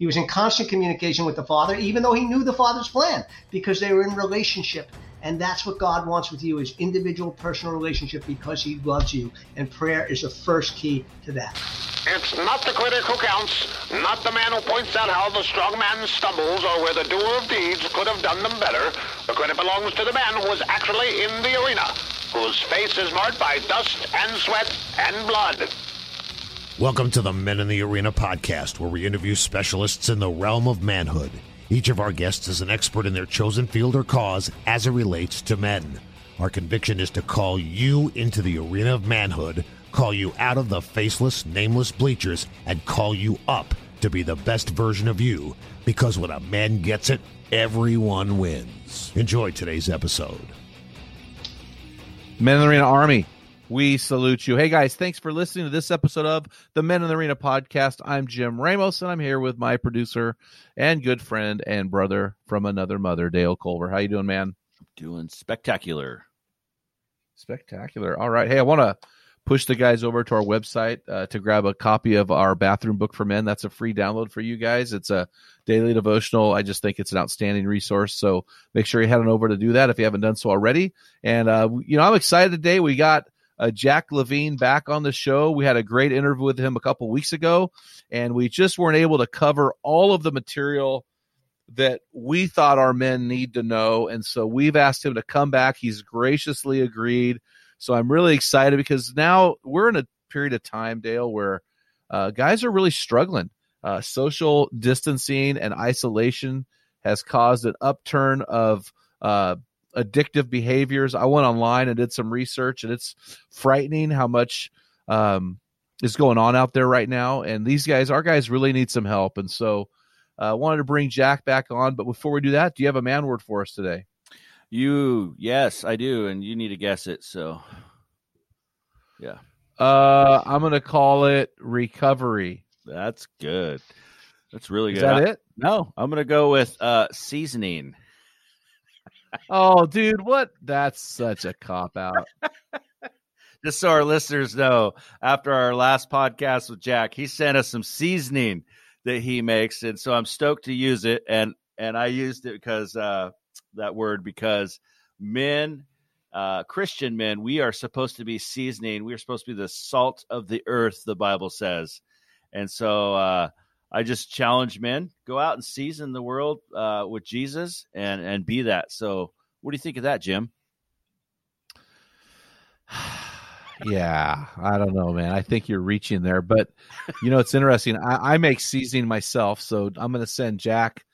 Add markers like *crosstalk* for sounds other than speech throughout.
He was in constant communication with the Father, even though he knew the Father's plan, because they were in relationship. And that's what God wants with you is individual personal relationship because he loves you. And prayer is the first key to that. It's not the critic who counts, not the man who points out how the strong man stumbles or where the doer of deeds could have done them better. The credit belongs to the man who was actually in the arena, whose face is marked by dust and sweat and blood. Welcome to the Men in the Arena podcast, where we interview specialists in the realm of manhood. Each of our guests is an expert in their chosen field or cause as it relates to men. Our conviction is to call you into the arena of manhood, call you out of the faceless, nameless bleachers, and call you up to be the best version of you. Because when a man gets it, everyone wins. Enjoy today's episode. Men in the Arena Army, we salute you. Hey guys, thanks for listening to this episode of the Men in the Arena podcast. I'm Jim Ramos, and I'm here with my producer and good friend and brother from another mother, Dale Culver. How you doing, man? Doing spectacular. Spectacular. All right. Hey, I want to push the guys over to our website uh, to grab a copy of our bathroom book for men. That's a free download for you guys. It's a daily devotional. I just think it's an outstanding resource. So make sure you head on over to do that if you haven't done so already. And uh, you know, I'm excited today. We got uh, Jack Levine back on the show. We had a great interview with him a couple weeks ago, and we just weren't able to cover all of the material that we thought our men need to know. And so we've asked him to come back. He's graciously agreed. So I'm really excited because now we're in a period of time, Dale, where uh, guys are really struggling. Uh, social distancing and isolation has caused an upturn of uh, addictive behaviors. I went online and did some research, and it's frightening how much um, is going on out there right now. And these guys, our guys, really need some help. And so, I uh, wanted to bring Jack back on. But before we do that, do you have a man word for us today? You, yes, I do, and you need to guess it. So, yeah. Uh, I'm gonna call it recovery. That's good. That's really good. Is that I, it? No, I'm gonna go with uh seasoning. Oh, dude, what? That's such a cop out. *laughs* Just so our listeners know, after our last podcast with Jack, he sent us some seasoning that he makes, and so I'm stoked to use it. and And I used it because uh, that word because men, uh, Christian men, we are supposed to be seasoning. We are supposed to be the salt of the earth. The Bible says, and so uh, I just challenge men go out and season the world uh, with Jesus and and be that. So, what do you think of that, Jim? *sighs* yeah, I don't know, man. I think you're reaching there, but you know, it's interesting. I, I make seasoning myself, so I'm going to send Jack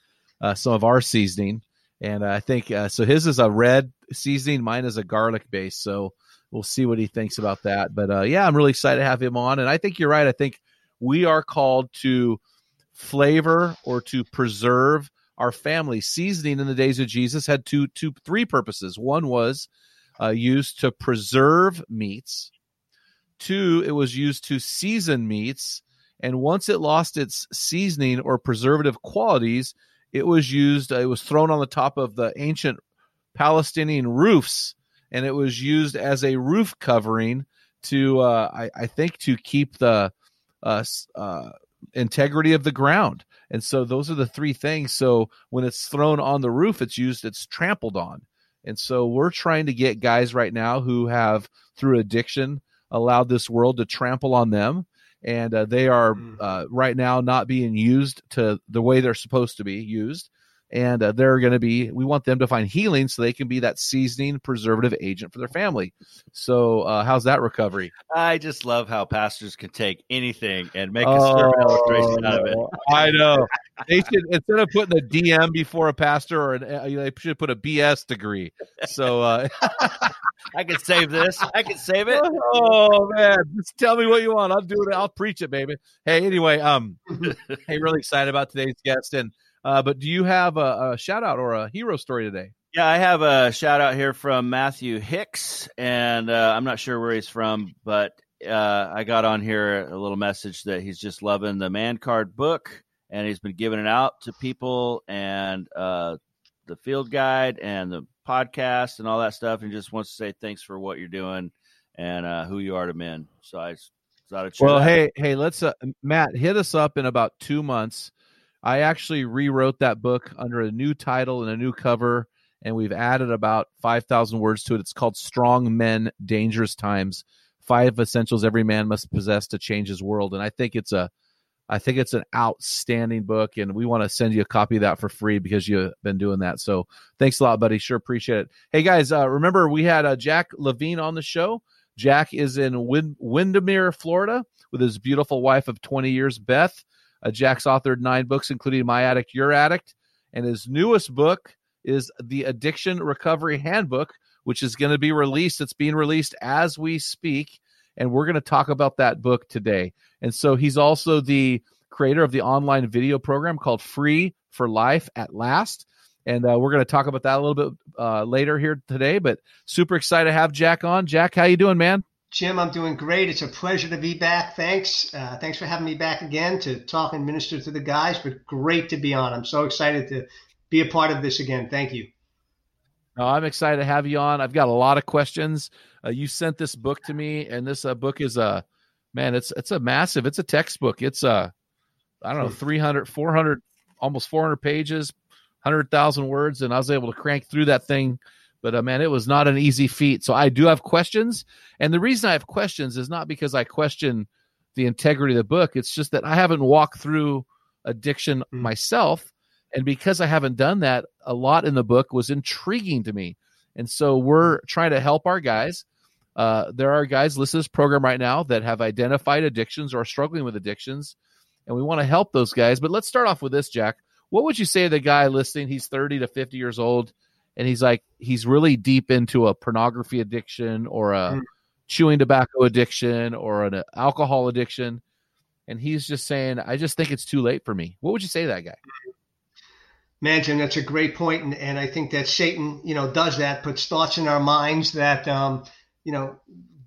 uh, some of our seasoning, and uh, I think uh, so. His is a red seasoning, mine is a garlic base. So we'll see what he thinks about that. But uh, yeah, I'm really excited to have him on, and I think you're right. I think we are called to flavor or to preserve our family. Seasoning in the days of Jesus had two, two, three purposes. One was uh, used to preserve meats. Two, it was used to season meats. And once it lost its seasoning or preservative qualities, it was used, uh, it was thrown on the top of the ancient Palestinian roofs, and it was used as a roof covering to, uh, I, I, think, to keep the uh, uh, integrity of the ground. And so those are the three things. So when it's thrown on the roof, it's used, it's trampled on. And so we're trying to get guys right now who have, through addiction, allowed this world to trample on them. And uh, they are mm. uh, right now not being used to the way they're supposed to be used. And uh, they're going to be we want them to find healing so they can be that seasoning preservative agent for their family. So uh, how's that recovery? I just love how pastors can take anything and make a sermon illustration out of it. Oh, i know. They should instead of putting a dm before a pastor or an, uh, they should put a bs degree. So uh, *laughs* I can save this. I can save it. oh man. Just tell me what you want. I'll do it. I'll preach it baby. Hey anyway um *laughs* hey really excited about today's guest. And uh, but do you have a, a shout out or a hero story today Yeah, I have a shout out here from Matthew Hicks, and uh, I'm not sure where he's from, but uh, I got on here a little message that he's just loving the Man Card book, and he's been giving it out to people, and uh, the field guide, and the podcast, and all that stuff, and just wants to say thanks for what you're doing and uh, who you are to men. So I thought I'd Well, hey, hey, let's uh, Matt hit us up in about two months. I actually rewrote that book under a new title and a new cover, and we've added about five thousand words to it. It's called "Strong Men, Dangerous Times: Five Essentials Every Man Must Possess to Change His World." And I think it's a, I think it's an outstanding book, and we want to send you a copy of that for free because you've been doing that. So thanks a lot, buddy. Sure appreciate it. Hey guys, uh, remember we had uh, Jack Levine on the show. Jack is in Win- Windermere, Florida, with his beautiful wife of 20 years, Beth. Uh, Jack's authored nine books, including My Addict, Your Addict. And his newest book is The Addiction Recovery Handbook, which is going to be released. It's being released as we speak. And we're going to talk about that book today. And so he's also the creator of the online video program called Free for Life at Last. And uh, we're going to talk about that a little bit uh, later here today. But super excited to have Jack on. Jack, how you doing, man? Jim, I'm doing great. It's a pleasure to be back. Thanks. Uh, thanks for having me back again to talk and minister to the guys, but great to be on. I'm so excited to be a part of this again. Thank you. No, I'm excited to have you on. I've got a lot of questions. Uh, you sent this book to me, and this uh, book is a man. It's it's a massive. It's a textbook. It's a I don't know 300, 400, almost 400 pages, hundred thousand words, and I was able to crank through that thing. But uh, man, it was not an easy feat. So I do have questions, and the reason I have questions is not because I question the integrity of the book. It's just that I haven't walked through addiction Mm. myself. And because I haven't done that, a lot in the book was intriguing to me. And so we're trying to help our guys. Uh, there are guys listening to this program right now that have identified addictions or are struggling with addictions. And we want to help those guys. But let's start off with this, Jack. What would you say to the guy listening? He's 30 to 50 years old, and he's like, he's really deep into a pornography addiction or a Mm. chewing tobacco addiction or an alcohol addiction. And he's just saying, I just think it's too late for me. What would you say to that guy? Man, Jim, that's a great point, and, and I think that Satan, you know, does that, puts thoughts in our minds that, um, you know,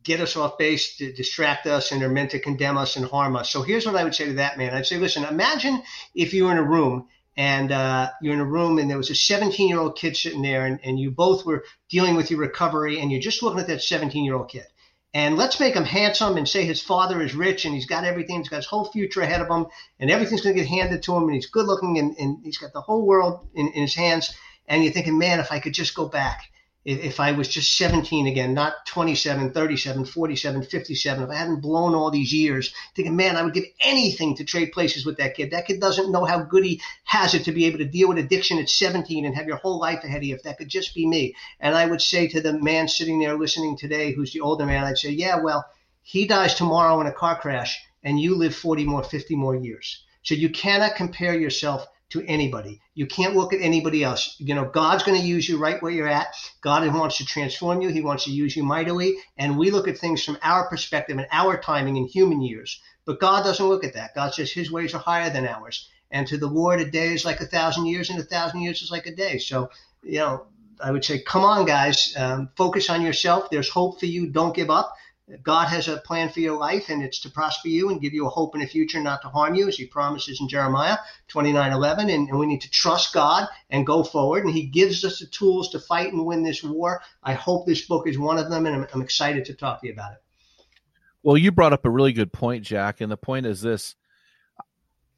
get us off base, to distract us, and are meant to condemn us and harm us. So here's what I would say to that man. I'd say, listen, imagine if you were in a room and uh, you're in a room and there was a 17 year old kid sitting there, and, and you both were dealing with your recovery, and you're just looking at that 17 year old kid. And let's make him handsome and say his father is rich and he's got everything. He's got his whole future ahead of him and everything's going to get handed to him and he's good looking and, and he's got the whole world in, in his hands. And you're thinking, man, if I could just go back, if, I was just 17 again, not 27, 37, 47, 57, if I hadn't blown all these years, thinking, man, I would give anything to trade places with that kid. That kid doesn't know how good he has it to be able to deal with addiction at 17 and have your whole life ahead of you. If that could just be me. And I would say to the man sitting there listening today, who's the older man, I'd say, yeah, well, he dies tomorrow in a car crash and you live 40 more, 50 more years. So you cannot compare yourself to anybody. You can't look at anybody else. You know, God's going to use you right where you're at. God wants to transform you. He wants to use you mightily. And we look at things from our perspective and our timing in human years. But God doesn't look at that. God says his ways are higher than ours. And to the Lord, a day is like a thousand years, and a thousand years is like a day. So, you know, I would say, come on, guys, um, focus on yourself. There's hope for you. Don't give up. God has a plan for your life, and it's to prosper you and give you a hope in the future, not to harm you, as He promises in Jeremiah 29 11. And, and we need to trust God and go forward. And He gives us the tools to fight and win this war. I hope this book is one of them, and I'm, I'm excited to talk to you about it. Well, you brought up a really good point, Jack. And the point is this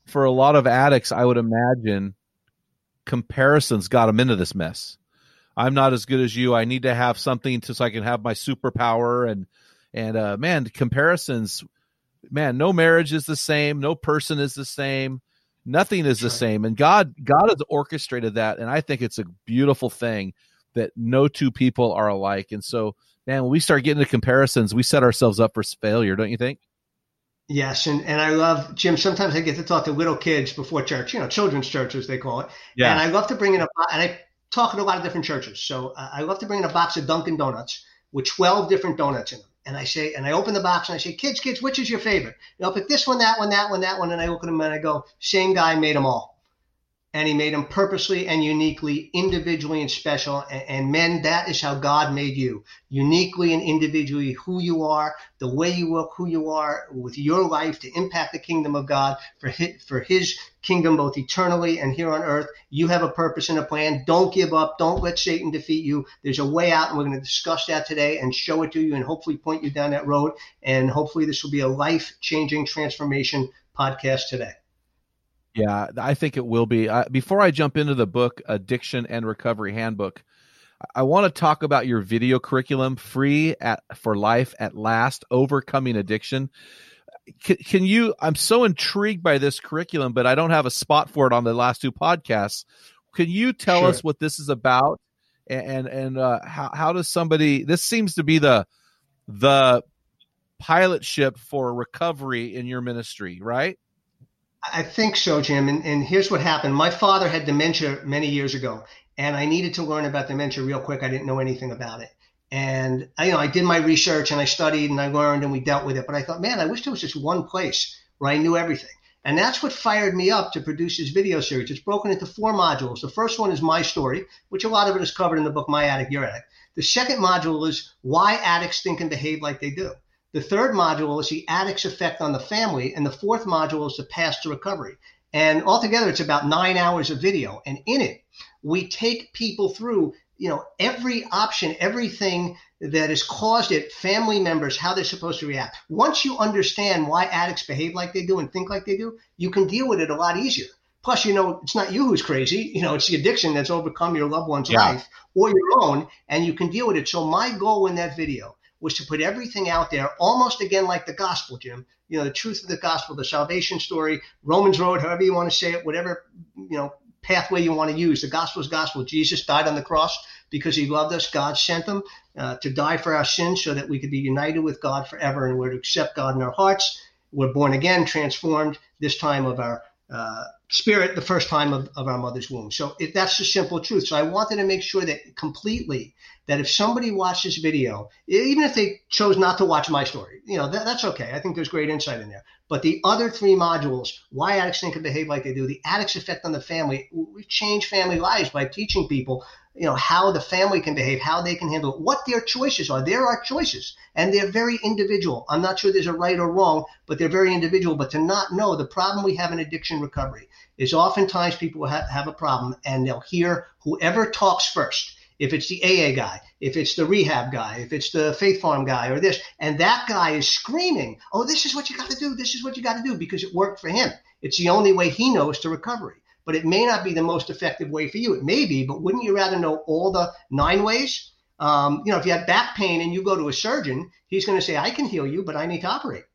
for a lot of addicts, I would imagine comparisons got them into this mess. I'm not as good as you. I need to have something to so I can have my superpower and and uh man, comparisons man, no marriage is the same, no person is the same. Nothing is the same. And God God has orchestrated that and I think it's a beautiful thing that no two people are alike. And so, man, when we start getting into comparisons, we set ourselves up for failure, don't you think? Yes, and, and I love Jim. Sometimes I get to talk to little kids before church, you know, children's church as they call it. Yeah. And I love to bring in a and I talk at a lot of different churches. So uh, I love to bring in a box of Dunkin' Donuts with twelve different donuts in them. And I say, and I open the box and I say, kids, kids, which is your favorite? You know, pick this one, that one, that one, that one. And I at them and I go, same guy made them all and he made them purposely and uniquely, individually and special. And, and, men, that is how God made you uniquely and individually, who you are, the way you look, who you are with your life to impact the kingdom of God for his, for his kingdom, both eternally and here on earth. You have a purpose and a plan. Don't give up. Don't let Satan defeat you. There's a way out, and we're going to discuss that today and show it to you and hopefully point you down that road. And hopefully, this will be a life changing transformation podcast today. Yeah, I think it will be. Uh, before I jump into the book, Addiction and Recovery Handbook, I want to talk about your video curriculum, free at for life at last, overcoming addiction. Can, can you? I'm so intrigued by this curriculum, but I don't have a spot for it on the last two podcasts. Can you tell sure. us what this is about, and and uh, how how does somebody? This seems to be the the pilot ship for recovery in your ministry, right? I think so, Jim. And, and here's what happened. My father had dementia many years ago, and I needed to learn about dementia real quick. I didn't know anything about it. And I, you know, I did my research and I studied and I learned and we dealt with it. But I thought, man, I wish there was just one place where I knew everything. And that's what fired me up to produce this video series. It's broken into four modules. The first one is my story, which a lot of it is covered in the book My Addict, Your Addict. The second module is why addicts think and behave like they do. The third module is the addict's effect on the family, and the fourth module is the path to recovery. And altogether, it's about nine hours of video. And in it, we take people through, you know, every option, everything that has caused it, family members, how they're supposed to react. Once you understand why addicts behave like they do and think like they do, you can deal with it a lot easier. Plus, you know, it's not you who's crazy. *laughs* You know, it's the addiction that's overcome your loved one's yeah. life or your own, and you can deal with it. So my goal in that video was to put everything out there almost again like the gospel, Jim. You know, the truth of the gospel, the salvation story, Romans Road, however you want to say it, whatever, you know, pathway you want to use. The gospel is gospel. Jesus died on the cross because he loved us. God sent him uh, to die for our sins so that we could be united with God forever and we're to accept God in our hearts. We're born again, transformed this time of our uh, spirit the first time of, of our mother's womb. So it, that's the simple truth. So I wanted to make sure that completely that if somebody watched this video, even if they chose not to watch my story, you know, that, that's okay. I think there's great insight in there. But the other three modules, why addicts think and behave like they do, the addict's effect on the family, we change family lives by teaching people, you know, how the family can behave, how they can handle it, what their choices are. There are choices and they're very individual. I'm not sure there's a right or wrong, but they're very individual. But to not know the problem we have in addiction recovery is oftentimes people have, have a problem and they'll hear whoever talks first if it's the AA guy, if it's the rehab guy, if it's the Faith Farm guy or this, and that guy is screaming, oh, this is what you got to do. This is what you got to do because it worked for him. It's the only way he knows to recovery. But it may not be the most effective way for you. It may be, but wouldn't you rather know all the nine ways? Um, you know, if you have back pain and you go to a surgeon, he's going to say, I can heal you, but I need to operate.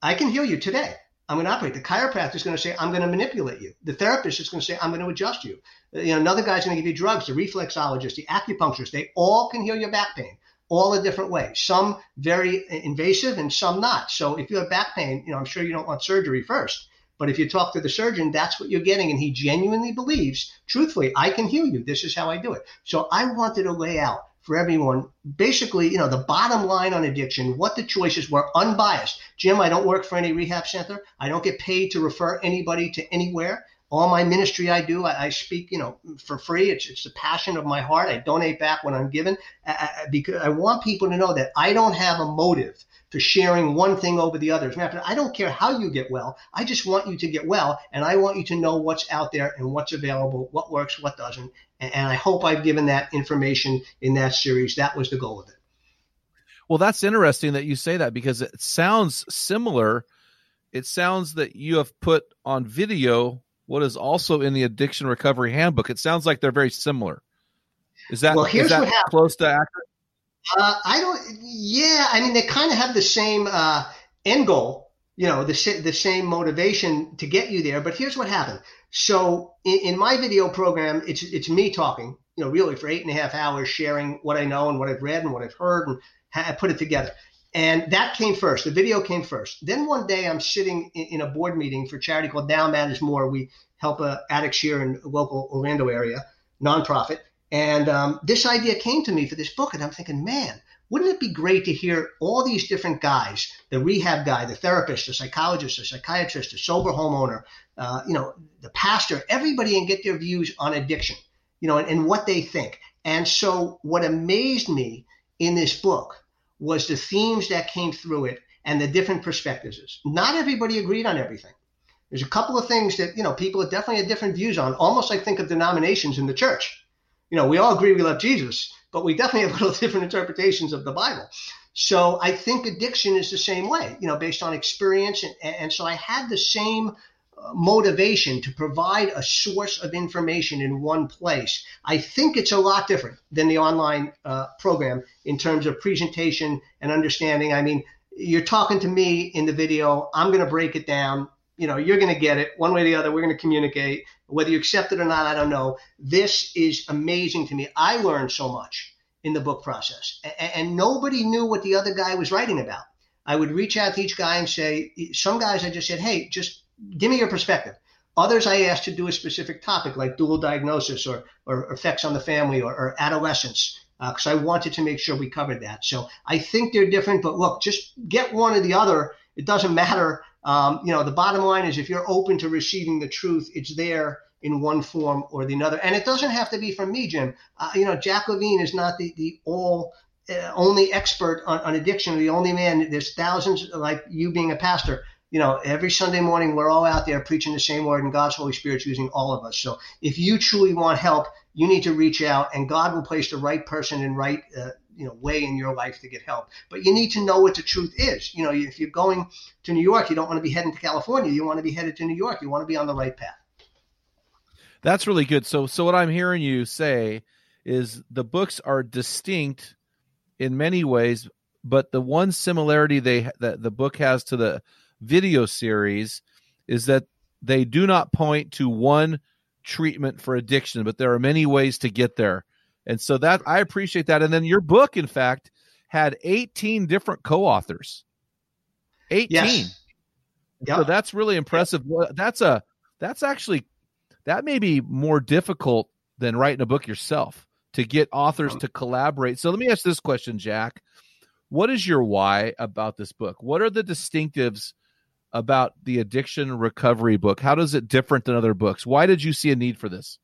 I can heal you today. I'm going to operate. The chiropractor is going to say, I'm going to manipulate you. The therapist is going to say, I'm going to adjust you. You know, another guy's going to give you drugs. The reflexologist, the acupuncturist, they all can heal your back pain, all a different way. Some very invasive and some not. So if you have back pain, you know, I'm sure you don't want surgery first. But if you talk to the surgeon, that's what you're getting. And he genuinely believes, truthfully, I can heal you. This is how I do it. So I wanted to lay out for everyone. Basically, you know, the bottom line on addiction, what the choices were, unbiased. Jim, I don't work for any rehab center. I don't get paid to refer anybody to anywhere. All my ministry I do, I, I speak, you know, for free. It's, it's the passion of my heart. I donate back when I'm given I, I, because I want people to know that I don't have a motive to sharing one thing over the other. I don't care how you get well. I just want you to get well, and I want you to know what's out there and what's available, what works, what doesn't. And, and I hope I've given that information in that series. That was the goal of it. Well, that's interesting that you say that because it sounds similar. It sounds that you have put on video what is also in the addiction recovery handbook. It sounds like they're very similar. Is that, well, here's is that what happened. close to accurate? Uh, I don't. Yeah, I mean they kind of have the same uh, end goal. you know, the, the same motivation to get you there. But here's what happened. So in, in my video program, it's, it's me talking, you know, really for eight and a half hours, sharing what I know and what I've read and what I've heard and I put it together. And that came first. The video came first. Then one day I'm sitting in, in a board meeting for a charity called Now Matters More. We help uh, addicts here in local Orlando area, nonprofit. And um, this idea came to me for this book, and I'm thinking, man, wouldn't it be great to hear all these different guys, the rehab guy, the therapist, the psychologist, the psychiatrist, the sober homeowner, uh, you know, the pastor, everybody, and get their views on addiction, you know, and, and what they think. And so, what amazed me in this book was the themes that came through it and the different perspectives. Not everybody agreed on everything. There's a couple of things that, you know, people definitely had different views on, almost like think of denominations in the church. You know, we all agree we love Jesus, but we definitely have *laughs* little different interpretations of the Bible. So I think addiction is the same way, you know, based on experience. And, and so I had the same uh, motivation to provide a source of information in one place. I think it's a lot different than the online uh, program in terms of presentation and understanding. I mean, you're talking to me in the video. I'm going to break it down you know, you're going to get it one way or the other. We're going to communicate. Whether you accept it or not, I don't know. This is amazing to me. I learned so much in the book process, and, and nobody knew what the other guy was writing about. I would reach out to each guy and say, some guys I just said, hey, just give me your perspective. Others I asked to do a specific topic like dual diagnosis or, or effects on the family or, or adolescence because uh, I wanted to make sure we covered that. So I think they're different, but look, just get one or the other. It doesn't matter um, you know, the bottom line is if you're open to receiving the truth, it's there in one form or the other. And it doesn't have to be from me, Jim. Uh, you know, Jack Levine is not the, the all uh, only expert on, on addiction, the only man. There's thousands like you being a pastor. You know, every Sunday morning we're all out there preaching the same word, and God's Holy Spirit's using all of us. So if you truly want help, you need to reach out, and God will place the right person in right uh, you know way in your life to get help. But you need to know what the truth is. You know, if you're going to New York, you don't want to be heading to California. You want to be headed to New York. You want to be on the right path. That's really good. So, so what I'm hearing you say is the books are distinct in many ways, but the one similarity they that the book has to the video series is that they do not point to one treatment for addiction, but there are many ways to get there. And so that I appreciate that. And then your book, in fact, had 18 different co-authors. 18. Yes. Yep. So that's really impressive. Yep. That's a that's actually that may be more difficult than writing a book yourself to get authors uh-huh. to collaborate. So let me ask this question, Jack. What is your why about this book? What are the distinctives about the addiction recovery book? How does it different than other books? Why did you see a need for this?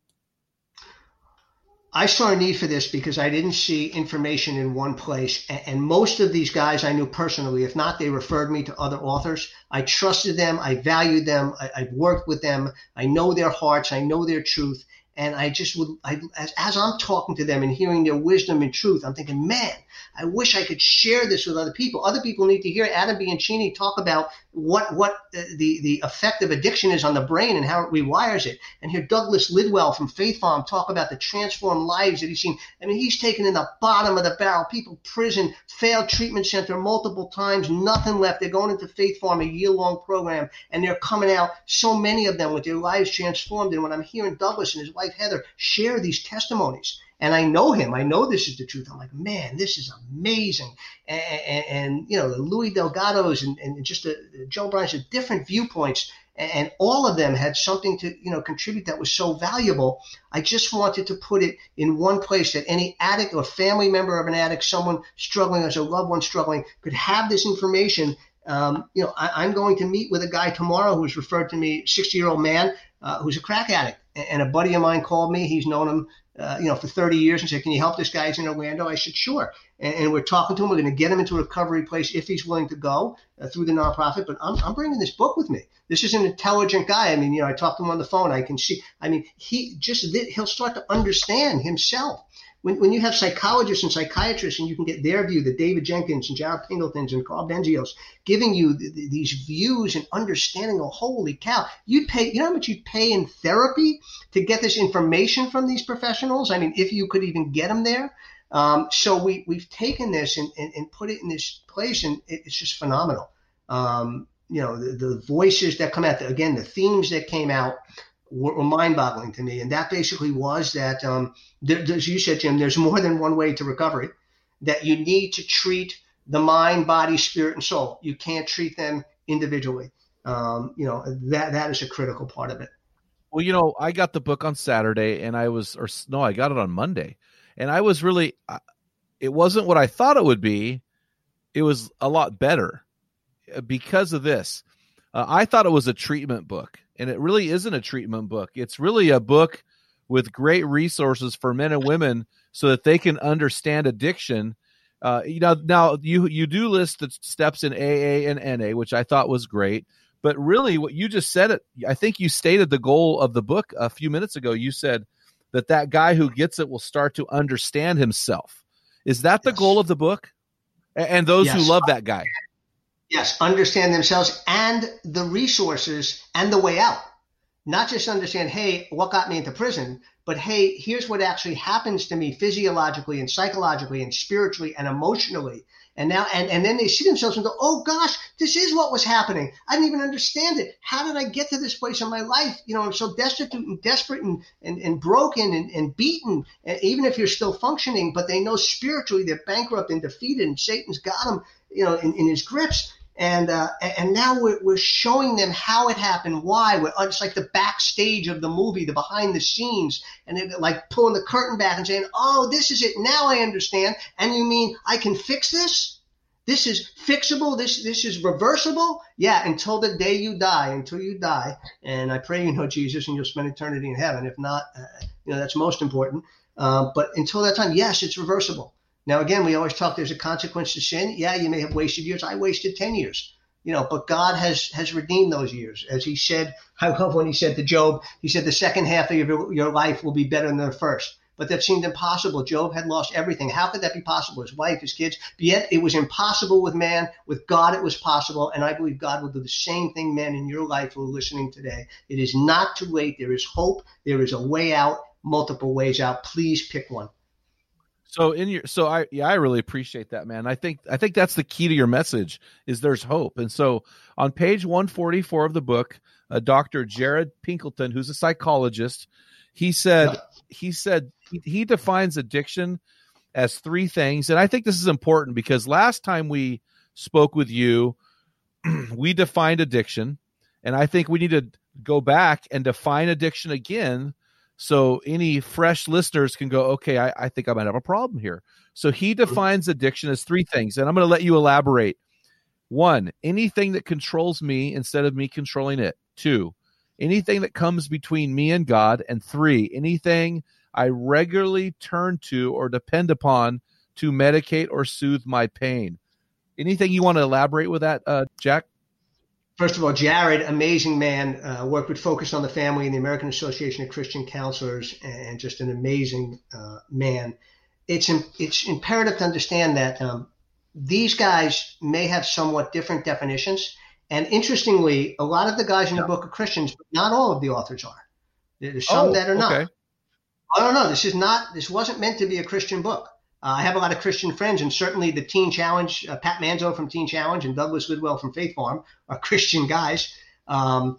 I saw a need for this because I didn't see information in one place. And most of these guys I knew personally. If not, they referred me to other authors. I trusted them. I valued them. I, have worked with them. I know their hearts. I know their truth. And I just would, I, as, as I'm talking to them and hearing their wisdom and truth, I'm thinking, man, I wish I could share this with other people. Other people need to hear Adam Bianchini talk about what what the the effect of addiction is on the brain and how it rewires it. And hear Douglas Lidwell from Faith Farm talk about the transformed lives that he's seen. I mean, he's taken in the bottom of the barrel. People prison, failed treatment center multiple times, nothing left. They're going into Faith Farm, a year long program, and they're coming out. So many of them with their lives transformed. And when I'm hearing Douglas and his wife Heather share these testimonies and I know him. I know this is the truth. I'm like, man, this is amazing. And, and, and you know, the Louis Delgados and, and just Joe Bryant's different viewpoints, and all of them had something to you know contribute that was so valuable. I just wanted to put it in one place that any addict or family member of an addict, someone struggling as a loved one struggling, could have this information. Um, you know, I, am going to meet with a guy tomorrow who's referred to me, 60 year old man uh, who's a crack addict, and a buddy of mine called me. He's known him uh, you know, for 30 years and said, can you help this guy? He's in Orlando. I said, sure. And, and we're talking to him. We're going to get him into a recovery place if he's willing to go uh, through the nonprofit. But I'm, I'm bringing this book with me. This is an intelligent guy. I mean, you know, I talked to him on the phone. I can see, I mean, he just, he'll start to understand himself when, when you have psychologists and psychiatrists and you can get their view, the David Jenkins and Jared Pingletons and Karl Benzios giving you th- th- these views and understanding, oh, holy cow, you'd pay, you know how much you'd pay in therapy to get this information from these professionals? I mean, if you could even get them there. Um, so we, we've taken this and, and, and, put it in this place and it, it's just phenomenal. Um, you know, the, the voices that come out, the, again, the themes that came out were, were mind-boggling to me, and that basically was that, um, there, as you said, Jim, there's more than one way to recovery. That you need to treat the mind, body, spirit, and soul. You can't treat them individually. Um, you know that that is a critical part of it. Well, you know, I got the book on Saturday, and I was, or no, I got it on Monday, and I was really, it wasn't what I thought it would be. It was a lot better uh, because of this. Uh, I thought it was a treatment book, and it really isn't a treatment book. It's really a book with great resources for men and women so that they can understand addiction. Uh, you know, now you you do list the steps in AA and NA, which I thought was great. But really, what you just said, it I think you stated the goal of the book a few minutes ago. You said that that guy who gets it will start to understand himself. Is that the yes. goal of the book? And those yes. who love that guy. Yes, understand themselves and the resources and the way out. Not just understand, hey, what got me into prison, but hey, here's what actually happens to me physiologically and psychologically and spiritually and emotionally. And now, and, and then they see themselves and go, oh gosh, this is what was happening. I didn't even understand it. How did I get to this place in my life? You know, I'm so destitute and desperate and, and, and broken and, and beaten, and even if you're still functioning, but they know spiritually they're bankrupt and defeated and Satan's got them, you know, in, in his grips and uh, and now we're, we're showing them how it happened, why. We're, it's like the backstage of the movie, the behind the scenes, and it, like pulling the curtain back and saying, "Oh, this is it. Now I understand." And you mean I can fix this? This is fixable. This this is reversible. Yeah, until the day you die, until you die. And I pray you know Jesus, and you'll spend eternity in heaven. If not, uh, you know that's most important. Uh, but until that time, yes, it's reversible. Now, again, we always talk there's a consequence to sin. Yeah, you may have wasted years. I wasted 10 years, you know, but God has, has redeemed those years. As he said, I love when he said to Job, he said, the second half of your, your life will be better than the first. But that seemed impossible. Job had lost everything. How could that be possible? His wife, his kids. But yet it was impossible with man. With God, it was possible. And I believe God will do the same thing, men, in your life who are listening today. It is not too late. There is hope. There is a way out, multiple ways out. Please pick one. So in your so I yeah I really appreciate that man. I think I think that's the key to your message is there's hope. And so on page 144 of the book, uh, Dr. Jared Pingleton, who's a psychologist, he said yeah. he said he, he defines addiction as three things, and I think this is important because last time we spoke with you, *clears throat* we defined addiction, and I think we need to go back and define addiction again so any fresh listeners can go, okay, I, I think I might have a problem here. So he mm-hmm. defines addiction as three things, and I'm going to let you elaborate. One, anything that controls me instead of me controlling it. Two, anything that comes between me and God. And three, anything I regularly turn to or depend upon to medicate or soothe my pain. Anything you want to elaborate with that, uh, Jack? First of all, Jared, amazing man, uh, worked with Focus on the Family and the American Association of Christian Counselors, and just an amazing uh, man. It's it's imperative to understand that um, these guys may have somewhat different definitions, and interestingly, a lot of the guys in the book are Christians, but not all of the authors are. There's some oh, that are not. Okay. I don't know. This is not. This wasn't meant to be a Christian book. Uh, I have a lot of Christian friends, and certainly the Teen Challenge, uh, Pat Manzo from Teen Challenge and Douglas Goodwell from Faith Farm are *laughs* Christian guys. Um,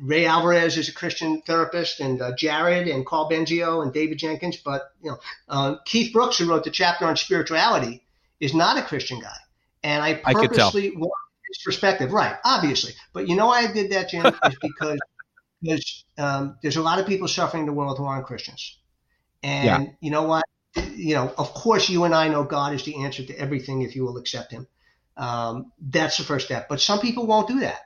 Ray Alvarez is a Christian therapist, and uh, Jared and Karl Benzio and David Jenkins. But you know, uh, Keith Brooks, who wrote the chapter on spirituality, is not a Christian guy, and I purposely I want his perspective. Right, obviously, but you know why I did that, Jim, *laughs* is because there's um, there's a lot of people suffering in the world who aren't Christians, and yeah. you know what? You know, of course, you and I know God is the answer to everything if you will accept Him. Um, that's the first step. But some people won't do that,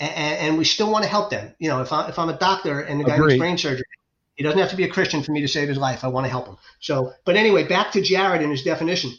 and, and we still want to help them. You know, if, I, if I'm a doctor and the guy needs brain surgery, he doesn't have to be a Christian for me to save his life. I want to help him. So, but anyway, back to Jared and his definition.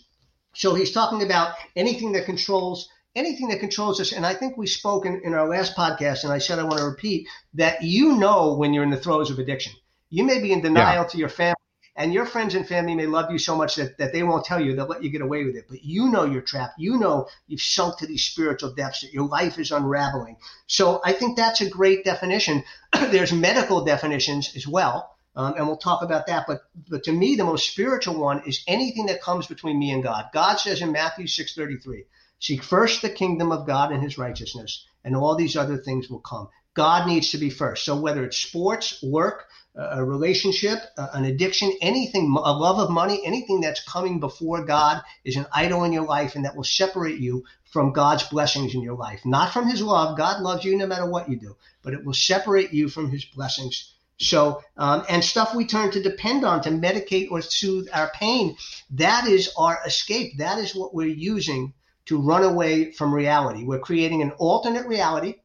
So he's talking about anything that controls anything that controls us. And I think we spoke in, in our last podcast, and I said I want to repeat that you know when you're in the throes of addiction. You may be in denial yeah. to your family and your friends and family may love you so much that, that they won't tell you, they'll let you get away with it. But you know you're trapped. You know you've sunk to these spiritual depths, that your life is unraveling. So I think that's a great definition. *clears throat* There's medical definitions as well. Um, and we'll talk about that. But but to me, the most spiritual one is anything that comes between me and God. God says in Matthew 6:33, "Seek first the kingdom of God and His righteousness, and all these other things will come. God needs to be first. So whether it's sports, work, a relationship, an addiction, anything, a love of money, anything that's coming before God is an idol in your life and that will separate you from God's blessings in your life. Not from his love. God loves you no matter what you do, but it will separate you from his blessings. So, um, and stuff we turn to depend on to medicate or soothe our pain, that is our escape. That is what we're using to run away from reality. We're creating an alternate reality,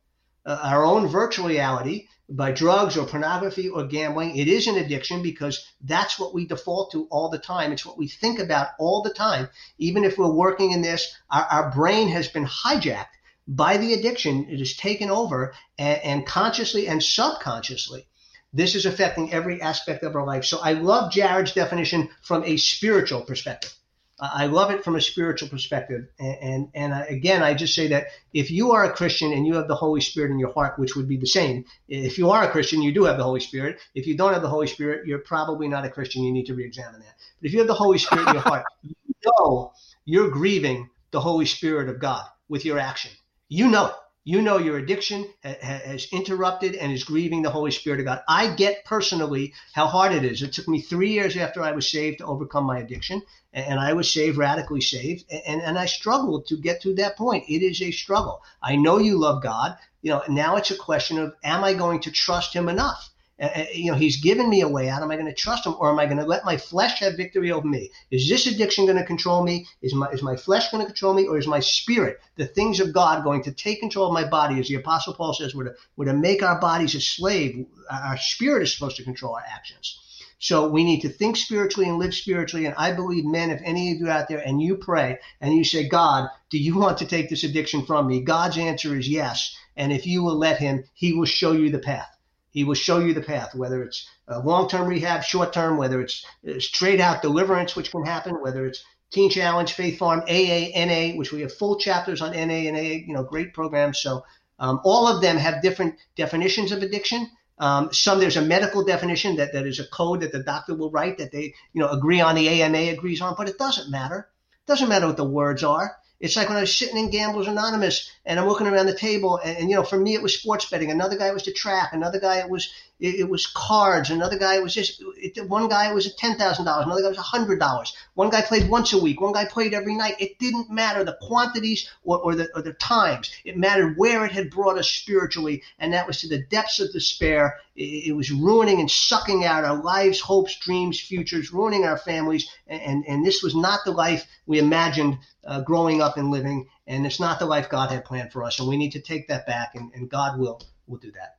uh, our own virtual reality by drugs or pornography or gambling. It is an addiction because that's what we default to all the time. It's what we think about all the time. Even if we're working in this, our, our brain has been hijacked by the addiction. It has taken over and, and consciously and subconsciously. This is affecting every aspect of our life. So I love Jared's definition from a spiritual perspective. I love it from a spiritual perspective. And, and, and again, I just say that if you are a Christian and you have the Holy Spirit in your heart, which would be the same, if you are a Christian, you do have the Holy Spirit. If you don't have the Holy Spirit, you're probably not a Christian. You need to re-examine that. But if you have the Holy Spirit in your heart, you know you're grieving the Holy Spirit of God with your action. You know it. You know your addiction has interrupted and is grieving the Holy Spirit of God. I get personally how hard it is. It took me three years after I was saved to overcome my addiction, and I was saved, radically saved, and, and I struggled to get to that point. It is a struggle. I know you love God. You know, now it's a question of am I going to trust Him enough? Uh, you know, he's given me a way out. Am I going to trust him or am I going to let my flesh have victory over me? Is this addiction going to control me? Is my, is my flesh going to control me or is my spirit, the things of God, going to take control of my body? As the apostle Paul says, we're to, we're to make our bodies a slave. Our spirit is supposed to control our actions. So we need to think spiritually and live spiritually. And I believe, men, if any of you out there and you pray and you say, God, do you want to take this addiction from me? God's answer is yes. And if you will let him, he will show you the path. He will show you the path, whether it's long-term rehab, short-term, whether it's straight out deliverance, which can happen, whether it's Teen Challenge, Faith Farm, AA, NA, which we have full chapters on NA and AA, you know, great programs. So um, all of them have different definitions of addiction. Um, some there's a medical definition that, that is a code that the doctor will write that they you know agree on the AMA agrees on, but it doesn't matter. It doesn't matter what the words are. It's like when I was sitting in Gamblers Anonymous and I'm looking around the table, and, and, you know, for me it was sports betting. Another guy was the track. Another guy it was it, it was cards. Another guy it was just it, one guy it was ten thousand dollars. Another guy was hundred dollars. One guy played once a week. One guy played every night. It didn't matter the quantities or, or the or the times. It mattered where it had brought us spiritually, and that was to the depths of despair. It, it was ruining and sucking out our lives, hopes, dreams, futures, ruining our families, and and, and this was not the life we imagined uh, growing up and living, and it's not the life God had planned for us. And we need to take that back, and, and God will will do that.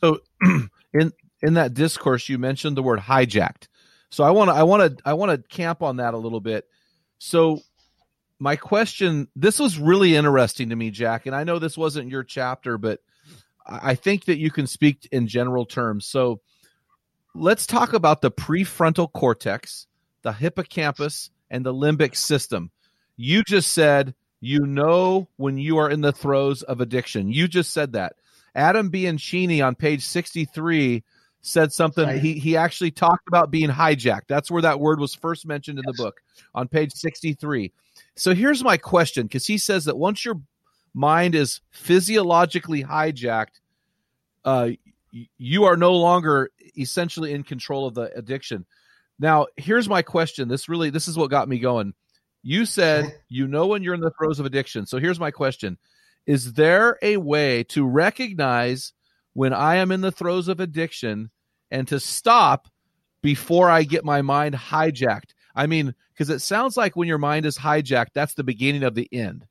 So, *clears throat* in in that discourse, you mentioned the word hijacked. So I want to I want to I want to camp on that a little bit. So my question this was really interesting to me jack and i know this wasn't your chapter but i think that you can speak in general terms so let's talk about the prefrontal cortex the hippocampus and the limbic system you just said you know when you are in the throes of addiction. You just said that. Adam Bianchini on page 63 said something. Right. He he actually talked about being hijacked. That's where that word was first mentioned in yes. the book on page 63. So here's my question because he says that once your mind is physiologically hijacked, uh, you are no longer essentially in control of the addiction. Now, here's my question. This really this is what got me going. You said *laughs* you know when you're in the throes of addiction. So here's my question Is there a way to recognize when I am in the throes of addiction and to stop before I get my mind hijacked? I mean, because it sounds like when your mind is hijacked, that's the beginning of the end.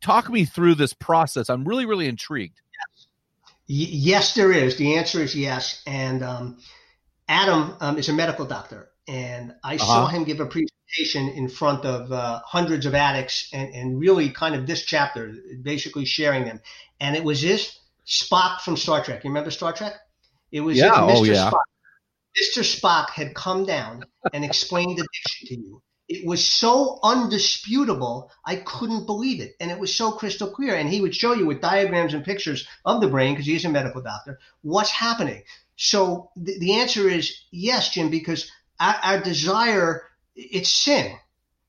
Talk me through this process. I'm really, really intrigued. Yes, yes there is. The answer is yes. And um, Adam um, is a medical doctor, and I uh-huh. saw him give a presentation presentation in front of uh, hundreds of addicts and, and really kind of this chapter, basically sharing them. And it was this Spock from Star Trek. You remember Star Trek? It was yeah, Mr. Oh, yeah. Spock. Mr. Spock had come down and explained addiction to you. It was so undisputable, I couldn't believe it. And it was so crystal clear. And he would show you with diagrams and pictures of the brain, because he's a medical doctor, what's happening. So the, the answer is yes, Jim, because our, our desire it's sin.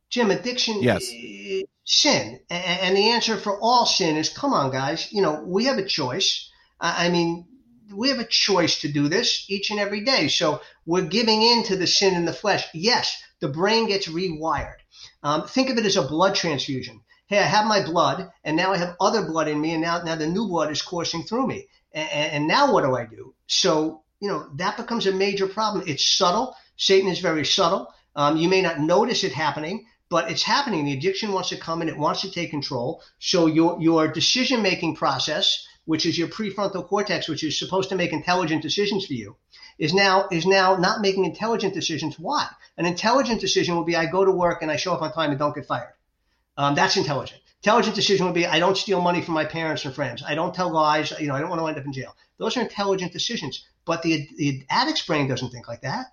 Jim, addiction yes. is sin. And the answer for all sin is come on, guys. You know, we have a choice. I mean, we have a choice to do this each and every day. So we're giving in to the sin in the flesh. Yes, the brain gets rewired. Um, think of it as a blood transfusion. Hey, I have my blood, and now I have other blood in me, and now, now the new blood is coursing through me. And, and now what do I do? So, you know, that becomes a major problem. It's subtle. Satan is very subtle. Um, you may not notice it happening, but it's happening. The addiction wants to come and it wants to take control. So your your decision making process, which is your prefrontal cortex, which is supposed to make intelligent decisions for you, is now is now not making intelligent decisions. Why? An intelligent decision will be I go to work and I show up on time and don't get fired. Um, that's intelligent. Intelligent decision would be I don't steal money from my parents or friends. I don't tell lies. You know, I don't want to end up in jail. Those are intelligent decisions. But the, the addict's brain doesn't think like that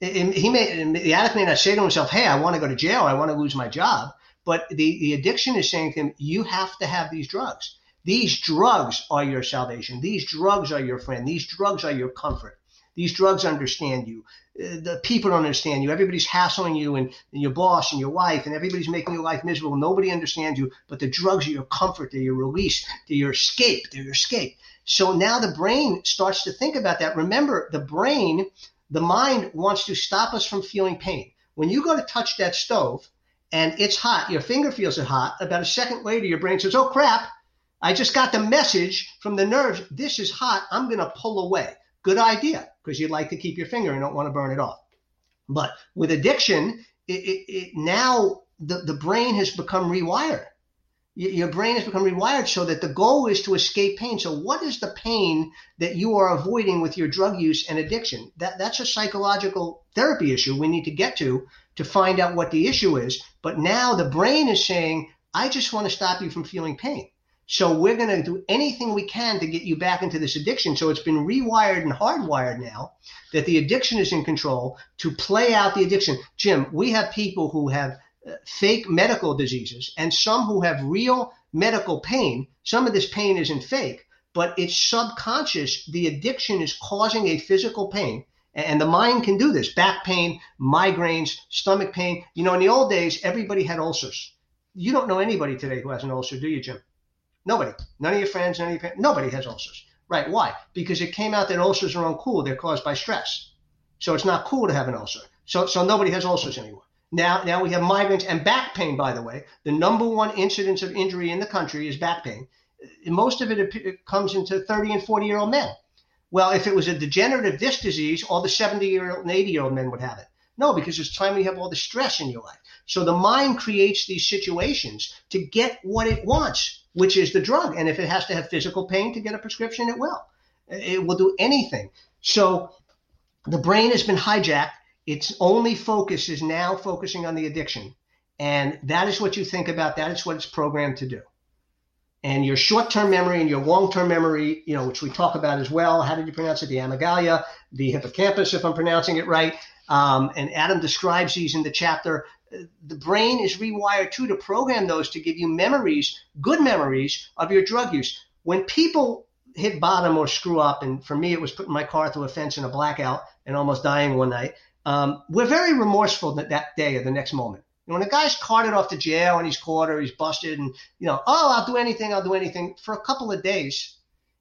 he may the addict may not say to himself, "Hey, I want to go to jail. I want to lose my job." But the, the addiction is saying to him, "You have to have these drugs. These drugs are your salvation. These drugs are your friend. These drugs are your comfort. These drugs understand you. The people don't understand you. Everybody's hassling you, and, and your boss and your wife, and everybody's making your life miserable. Nobody understands you. But the drugs are your comfort. They're your release. They're your escape. They're your escape." So now the brain starts to think about that. Remember, the brain the mind wants to stop us from feeling pain. When you go to touch that stove and it's hot, your finger feels it hot. About a second later, your brain says, Oh crap, I just got the message from the nerves. This is hot. I'm going to pull away. Good idea because you'd like to keep your finger and don't want to burn it off. But with addiction, it, it, it now the, the brain has become rewired your brain has become rewired so that the goal is to escape pain. So, what is the pain that you are avoiding with your drug use and addiction? That that's a psychological therapy issue we need to get to to find out what the issue is. But now the brain is saying, "I just want to stop you from feeling pain." So we're going to do anything we can to get you back into this addiction. So it's been rewired and hardwired now that the addiction is in control to play out the addiction. Jim, we have people who have fake medical diseases and some who have real medical pain. Some of this pain isn't fake, but it's subconscious. The addiction is causing a physical pain. And the mind can do this back pain, migraines, stomach pain. You know, in the old days, everybody had ulcers. You don't know anybody today who has an ulcer, do you, Jim? Nobody. None of your friends, none of your nobody has ulcers. Right. Why? Because it came out that ulcers are uncool. They're caused by stress. So it's not cool to have an ulcer. So, so nobody has ulcers anymore. Now, now we have migraines and back pain, by the way. The number one incidence of injury in the country is back pain. Most of it, it comes into 30 and 40 year old men. Well, if it was a degenerative disc disease, all the 70 year old and 80 year old men would have it. No, because it's time you have all the stress in your life. So the mind creates these situations to get what it wants, which is the drug. And if it has to have physical pain to get a prescription, it will. It will do anything. So the brain has been hijacked its only focus is now focusing on the addiction. And that is what you think about. That is what it's programmed to do. And your short term memory and your long term memory, you know, which we talk about as well. How did you pronounce it? The amygdala, the hippocampus, if I'm pronouncing it right. Um, and Adam describes these in the chapter. The brain is rewired too to program those to give you memories, good memories of your drug use. When people hit bottom or screw up, and for me, it was putting my car through a fence in a blackout and almost dying one night. Um, we're very remorseful that, that day or the next moment. when a guy's carted off to jail and he's caught or he's busted and, you know, oh, I'll do anything, I'll do anything for a couple of days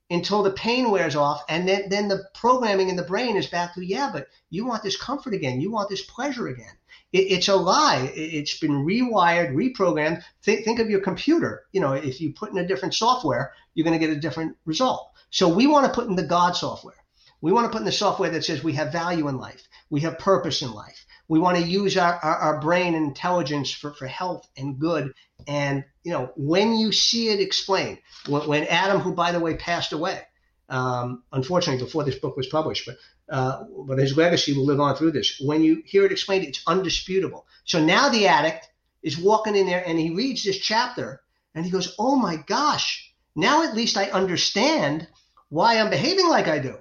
until the pain wears off. And then, then the programming in the brain is back to, yeah, but you want this comfort again. You want this pleasure again. It, it's a lie. It, has been rewired, reprogrammed. Think, think of your computer. You know, if you put in a different software, you're going to get a different result. So we want to put in the God software. We want to put in the software that says we have value in life. We have purpose in life. We want to use our, our, our, brain and intelligence for, for health and good. And, you know, when you see it explained, when, when Adam, who by the way passed away, um, unfortunately before this book was published, but, uh, but his legacy will live on through this. When you hear it explained, it's undisputable. So now the addict is walking in there and he reads this chapter and he goes, Oh my gosh, now at least I understand why I'm behaving like I do.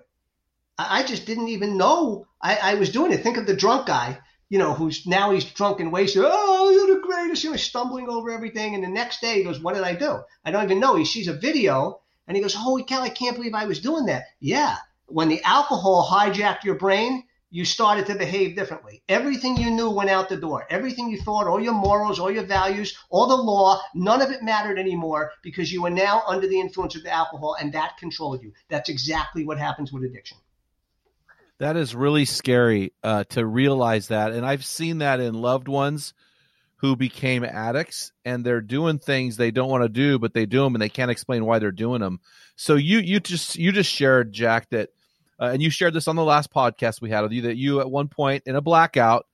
I just didn't even know I, I, was doing it. Think of the drunk guy, you know, who's now he's drunk and wasted. Oh, you're the greatest. You know, stumbling over everything. And the next day he goes, What did I do? I don't even know. He sees a video and he goes, Holy cow, I can't believe I was doing that. Yeah. When the alcohol hijacked your brain, you started to behave differently. Everything you knew went out the door. Everything you thought, all your morals, all your values, all the law, none of it mattered anymore because you were now under the influence of the alcohol and that controlled you. That's exactly what happens with addiction. That is really scary uh, to realize that. And I've seen that in loved ones who became addicts and they're doing things they don't want to do, but they do them and they can't explain why they're doing them. So you, you just, you just shared Jack that uh, and you shared this on the last podcast we had with you that you at one point in a blackout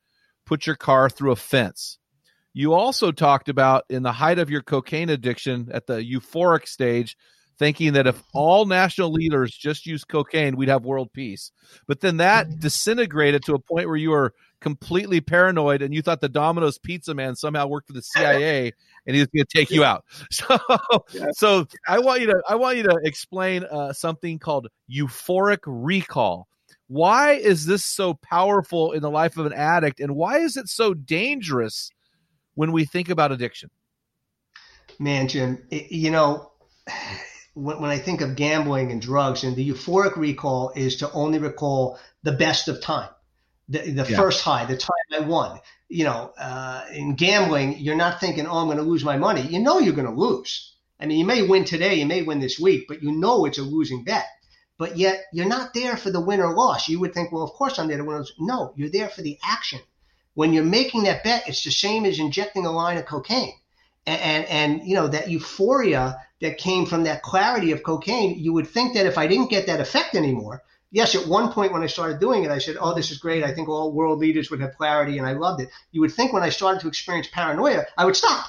put your car through a fence. You also talked about in the height of your cocaine addiction at the euphoric stage, thinking that if all national leaders just used cocaine, we'd have world peace. But then that disintegrated to a point where you were completely paranoid and you thought the Domino's pizza man somehow worked for the CIA and he was going to take you out. *laughs* So, yeah. so I want you to I want you to explain uh, something called euphoric recall. Why is this so powerful in the life of an addict, and why is it so dangerous when we think about addiction? Man, Jim, it, you know. When, when I think of gambling and drugs, and the euphoric recall is to only recall the best of time the, the yeah. first high, the time I won. You know, uh, in gambling, you're not thinking, oh, I'm going to lose my money. You know you're going to lose. I mean, you may win today, you may win this week, but you know it's a losing bet. But yet you're not there for the win or loss. You would think, well, of course I'm there to win. No, you're there for the action. When you're making that bet, it's the same as injecting a line of cocaine. And, and, and you know, that euphoria that came from that clarity of cocaine, you would think that if I didn't get that effect anymore, yes, at one point when I started doing it, I said, oh, this is great. I think all world leaders would have clarity, and I loved it. You would think when I started to experience paranoia, I would stop.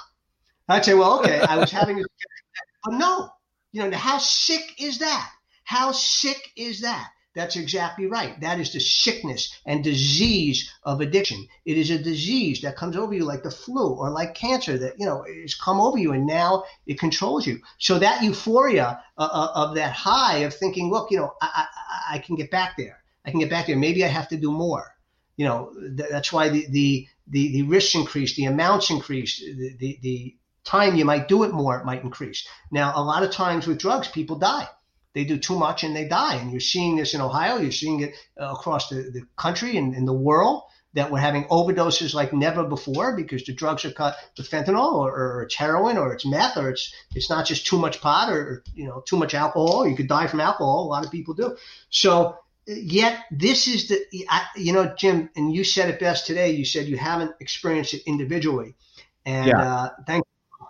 I'd say, well, okay, I was having, *laughs* but no, you know, how sick is that? How sick is that? That's exactly right. That is the sickness and disease of addiction. It is a disease that comes over you like the flu or like cancer that, you know, has come over you and now it controls you. So that euphoria uh, uh, of that high of thinking, look, you know, I, I, I, can get back there. I can get back there. Maybe I have to do more. You know, th- that's why the, the, the, the risks increase, the amounts increase, the, the, the time you might do it more it might increase. Now, a lot of times with drugs, people die they do too much and they die. And you're seeing this in Ohio. You're seeing it uh, across the, the country and in the world that we're having overdoses like never before because the drugs are cut with fentanyl or, or, it's heroin or it's meth or it's it's not just too much pot or, you know too much alcohol. You could die from alcohol. A lot of people do. So yet this is the you know Jim and you said it best today. You said you haven't experienced it individually, and yeah. uh, thank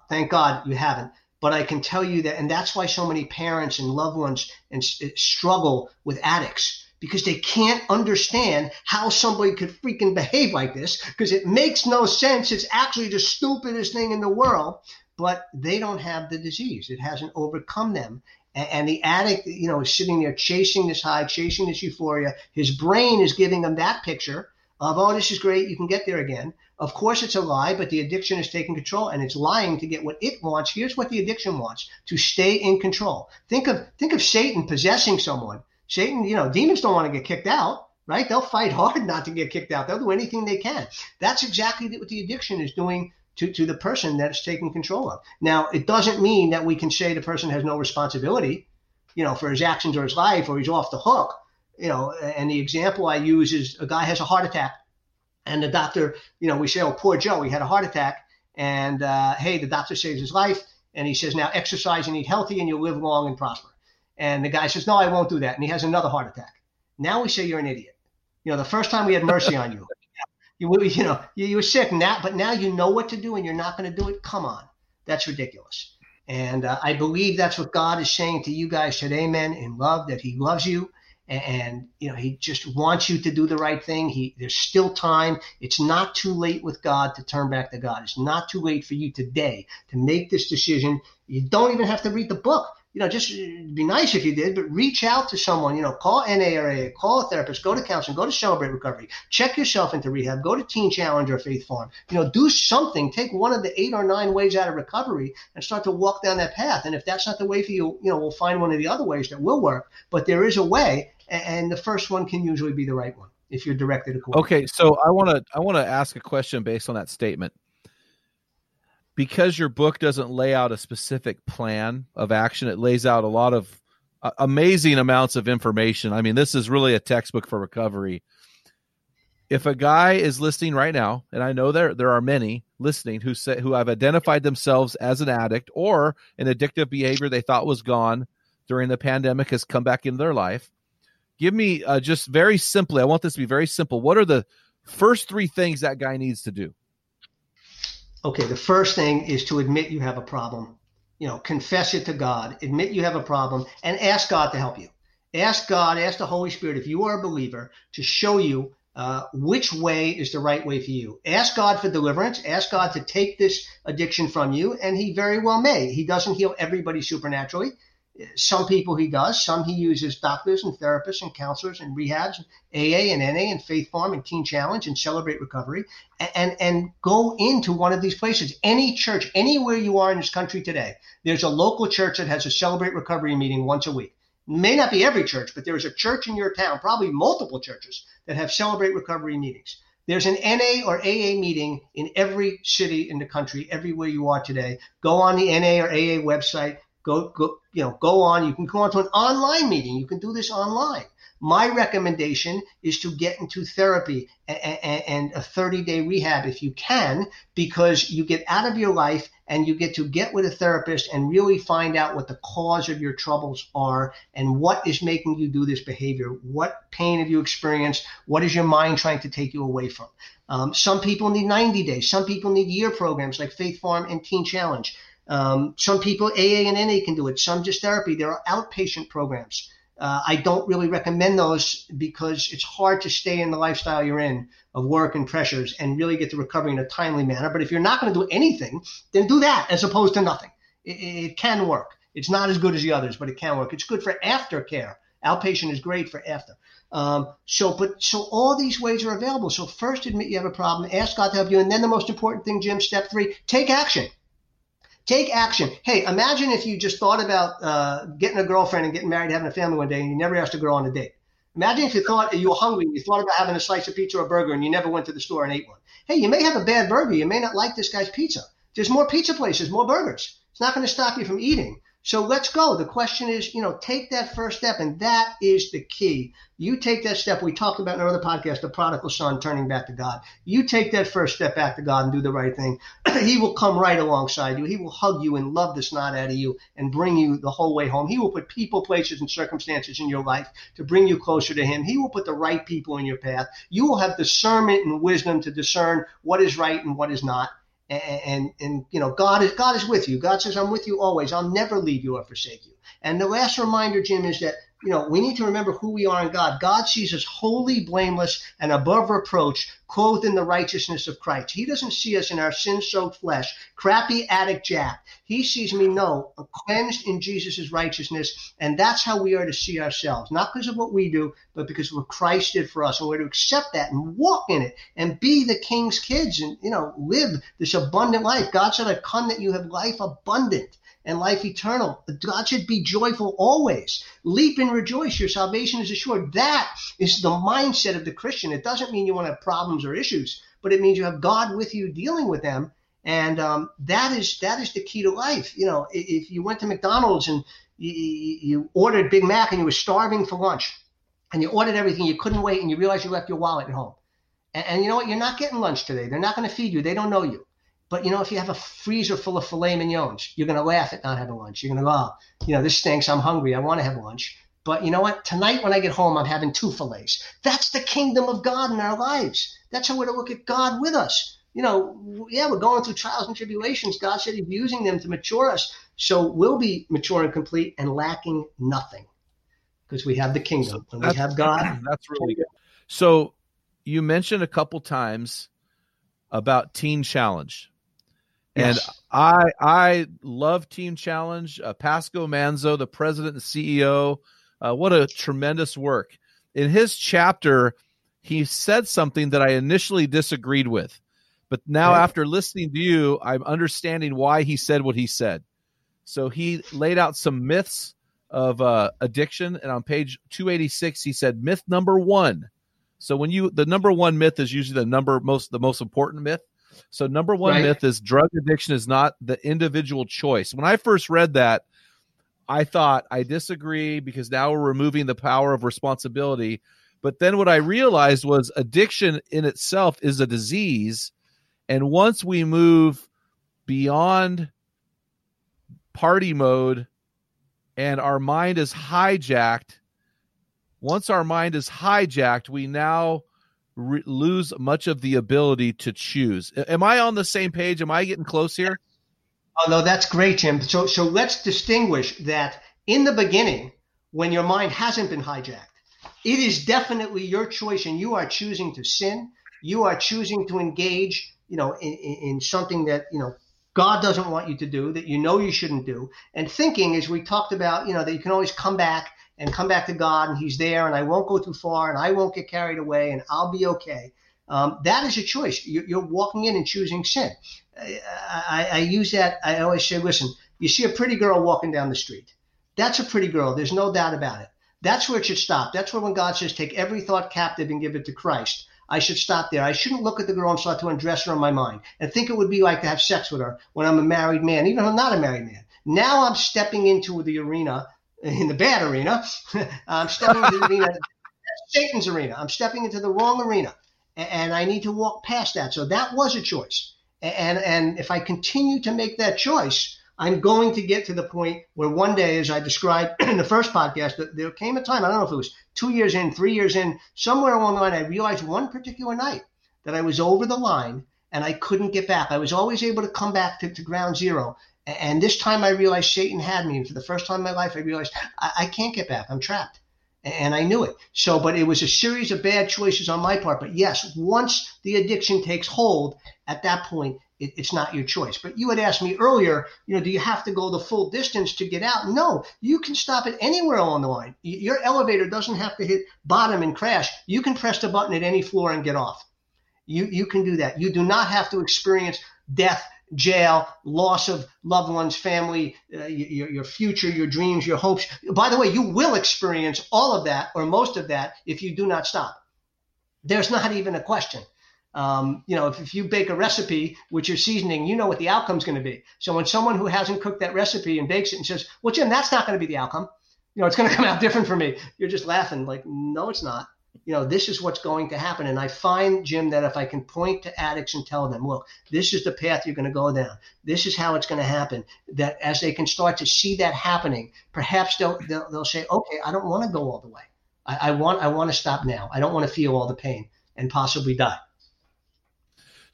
thank God you haven't. But I can tell you that, and that's why so many parents and loved ones and eh, struggle with addicts because they can't understand how somebody could freaking behave like this because it makes no sense. It's actually the stupidest thing in the world, but they don't have the disease. It hasn't overcome them. And, and the addict, you know, is sitting there chasing this high, chasing this euphoria. His brain is giving him that picture of, oh, this is great. You can get there again. Of course, it's a lie, but the addiction is taking control and it's lying to get what it wants. Here's what the addiction wants to stay in control. Think of, think of Satan possessing someone. Satan, you know, demons don't want to get kicked out, right? They'll fight hard *laughs* not to get kicked out. They'll do anything they can. That's exactly what the addiction is doing to, to the person that it's taking control of. Now, it doesn't mean that we can say the person has no responsibility, you know, for his actions or his life or he's off the hook. You know, and the example I use is a guy has a heart attack and the doctor, you know, we say, oh, poor Joe, he had a heart attack. And uh, hey, the doctor saves his life. And he says, now exercise and eat healthy and you'll live long and prosper. And the guy says, no, I won't do that. And he has another heart attack. Now we say you're an idiot. You know, the first time we had mercy on you, *laughs* you, you know, you, you were sick now, but now you know what to do and you're not going to do it. Come on. That's ridiculous. And uh, I believe that's what God is saying to you guys today, men, in love, that he loves you and you know he just wants you to do the right thing. He there's still time. It's not too late with god to turn back to god. It's not too late for you today to make this decision. You don't even have to read the book. You know, just be nice if you did, but reach out to someone, you know, call NARA, call a therapist, go to counseling, go to Celebrate Recovery, check yourself into rehab, go to Teen Challenge or Faith Farm, you know, do something, take one of the eight or nine ways out of recovery and start to walk down that path. And if that's not the way for you, you know, we'll find one of the other ways that will work, but there is a way. And the first one can usually be the right one if you're directed accordingly. Okay. So I want to, I want to ask a question based on that statement because your book doesn't lay out a specific plan of action, it lays out a lot of uh, amazing amounts of information. I mean, this is really a textbook for recovery. if a guy is listening right now, and I know there there are many listening who say who have identified themselves as an addict or an addictive behavior they thought was gone during the pandemic has come back into their life. Give me uh, just very simply. I want this to be very simple. What are the first three things that guy needs to do? Okay, the first thing is to admit you have a problem. You know, confess it to God, admit you have a problem, and ask God to help you. Ask God, ask the Holy Spirit, if you are a believer, to show you uh, which way is the right way for you. Ask God for deliverance. Ask God to take this addiction from you, and He very well may. He doesn't heal everybody supernaturally. Some people He does. Some He uses doctors and therapists and counselors and rehabs, and AA and NA and Faith Farm and Teen Challenge and Celebrate Recovery, and, and and go into one of these places. Any church, anywhere you are in this country today, there's a local church that has a Celebrate Recovery meeting once a week may not be every church, but there is a church in your town, probably multiple churches that have celebrate recovery meetings. There's an NA or AA meeting in every city in the country, everywhere you are today. Go on the NA or AA website. Go, go, you know, go on. You can go on to an online meeting. You can do this online. My recommendation is to get into therapy and a 30 day rehab if you can, because you get out of your life and you get to get with a therapist and really find out what the cause of your troubles are and what is making you do this behavior. What pain have you experienced? What is your mind trying to take you away from? Um, some people need 90 days. Some people need year programs like Faith Farm and Teen Challenge. Um, some people, AA and NA can do it. Some just therapy. There are outpatient programs. Uh, I don't really recommend those because it's hard to stay in the lifestyle you're in of work and pressures and really get to recovery in a timely manner. But if you're not going to do anything, then do that as opposed to nothing. It, it, can work. It's not as good as the others, but it can work. It's good for aftercare. Outpatient is great for after. Um, so, but so all these ways are available. So first, admit you have a problem, ask God to help you, and then the most important thing, Jim, step three, take action. Take action. Hey, imagine if you just thought about uh, getting a girlfriend and getting married, having a family one day, and you never asked a girl on a date. Imagine if you thought you were hungry, and you thought about having a slice of pizza or a burger, and you never went to the store and ate one. Hey, you may have a bad burger. You may not like this guy's pizza. There's more pizza places, more burgers. It's not going to stop you from eating. So let's go. The question is, you know, take that first step, and that is the key. You take that step. We talked about in our other podcast, the prodigal son turning back to God. You take that first step back to God and do the right thing. *clears throat* he will come right alongside you. He will hug you and love the snot out of you and bring you the whole way home. He will put people, places, and circumstances in your life to bring you closer to Him. He will put the right people in your path. You will have discernment and wisdom to discern what is right and what is not and, and, you know God is God is with you. God says, "I'm with you always. I'll never leave you or forsake you." And the last reminder, Jim, is that you know, we need to remember who we are in God. God sees us holy, blameless, and above reproach, clothed in the righteousness of Christ. He doesn't see us in our sin soaked flesh, crappy addict Jack. He sees me, no, cleansed in Jesus' righteousness. And that's how we are to see ourselves, not because of what we do, but because of what Christ did for us. And we're to accept that and walk in it and be the king's kids and, you know, live this abundant life. God said, I've come that you have life abundant and life eternal. God should be joyful always. Leap and rejoice. Your salvation is assured. That is the mindset of the Christian. It doesn't mean you want to have problems or issues, but it means you have God with you dealing with them. And um, that is that is the key to life. You know, if you went to McDonald's and you, you ordered Big Mac and you were starving for lunch, and you ordered everything, you couldn't wait, and you realized you left your wallet at home. And, and you know what? You're not getting lunch today. They're not going to feed you. They don't know you. But you know, if you have a freezer full of filet mignons, you're going to laugh at not having lunch. You're going to go, oh, you know, this stinks. I'm hungry. I want to have lunch. But you know what? Tonight when I get home, I'm having two fillets. That's the kingdom of God in our lives. That's how we're to look at God with us. You know, yeah, we're going through trials and tribulations. God said He's using them to mature us. So we'll be mature and complete and lacking nothing because we have the kingdom and we have God. *clears throat* That's really good. So you mentioned a couple times about Teen Challenge. And I I love Teen Challenge. Uh, Pasco Manzo, the president and CEO, uh, what a tremendous work. In his chapter, he said something that I initially disagreed with, but now right. after listening to you, I'm understanding why he said what he said. So he laid out some myths of uh, addiction, and on page 286, he said myth number one. So when you the number one myth is usually the number most the most important myth. So, number one right. myth is drug addiction is not the individual choice. When I first read that, I thought I disagree because now we're removing the power of responsibility. But then what I realized was addiction in itself is a disease. And once we move beyond party mode and our mind is hijacked, once our mind is hijacked, we now re- lose much of the ability to choose. Am I on the same page? Am I getting close here? Oh no, that's great, Jim. So so let's distinguish that in the beginning, when your mind hasn't been hijacked, it is definitely your choice, and you are choosing to sin. You are choosing to engage, you know, in, in something that you know God doesn't want you to do, that you know you shouldn't do. And thinking, as we talked about, you know, that you can always come back and come back to God, and He's there, and I won't go too far, and I won't get carried away, and I'll be okay. Um, that is a choice. You're, walking in and choosing sin. I, I, I use that. I always say, listen, you see a pretty girl walking down the street. That's a pretty girl. There's no doubt about it. That's where it should stop. That's where when God says, take every thought captive and give it to Christ. I should stop there. I shouldn't look at the girl and start to undress her in my mind and think it would be like to have sex with her when I'm a married man, even if I'm not a married man. Now I'm stepping into the arena, *laughs* in the bad arena. *laughs* I'm stepping into the arena, *laughs* Satan's arena. I'm stepping into the wrong arena, and I need to walk past that. So that was a choice. And and if I continue to make that choice, I'm going to get to the point where one day, as I described *clears throat* in the first podcast, that there came a time, I don't know if it was two years in, three years in, somewhere along the line, I realized one particular night that I was over the line and I couldn't get back. I was always able to come back to, to ground zero. And this time I realized Satan had me. And for the first time in my life, I realized I, I can't get back. I'm trapped. And I knew it. So, but it was a series of bad choices on my part. But yes, once the addiction takes hold, at that point, it, it's not your choice. But you had asked me earlier, you know, do you have to go the full distance to get out? No, you can stop it anywhere along the line. Your elevator doesn't have to hit bottom and crash. You can press the button at any floor and get off. You you can do that. You do not have to experience death, jail, loss of loved ones, family, uh, your, your future, your dreams, your hopes. By the way, you will experience all of that or most of that if you do not stop. There's not even a question. Um, you know, if, if you bake a recipe with your seasoning, you know what the outcome's going to be. So when someone who hasn't cooked that recipe and bakes it and says, "Well, Jim, that's not going to be the outcome," you know, it's going to come out different for me. You're just laughing, like, no, it's not. You know, this is what's going to happen. And I find, Jim, that if I can point to addicts and tell them, look, this is the path you're going to go down. This is how it's going to happen. That as they can start to see that happening, perhaps they'll they'll, they'll say, okay, I don't want to go all the way. I, I want I want to stop now. I don't want to feel all the pain and possibly die.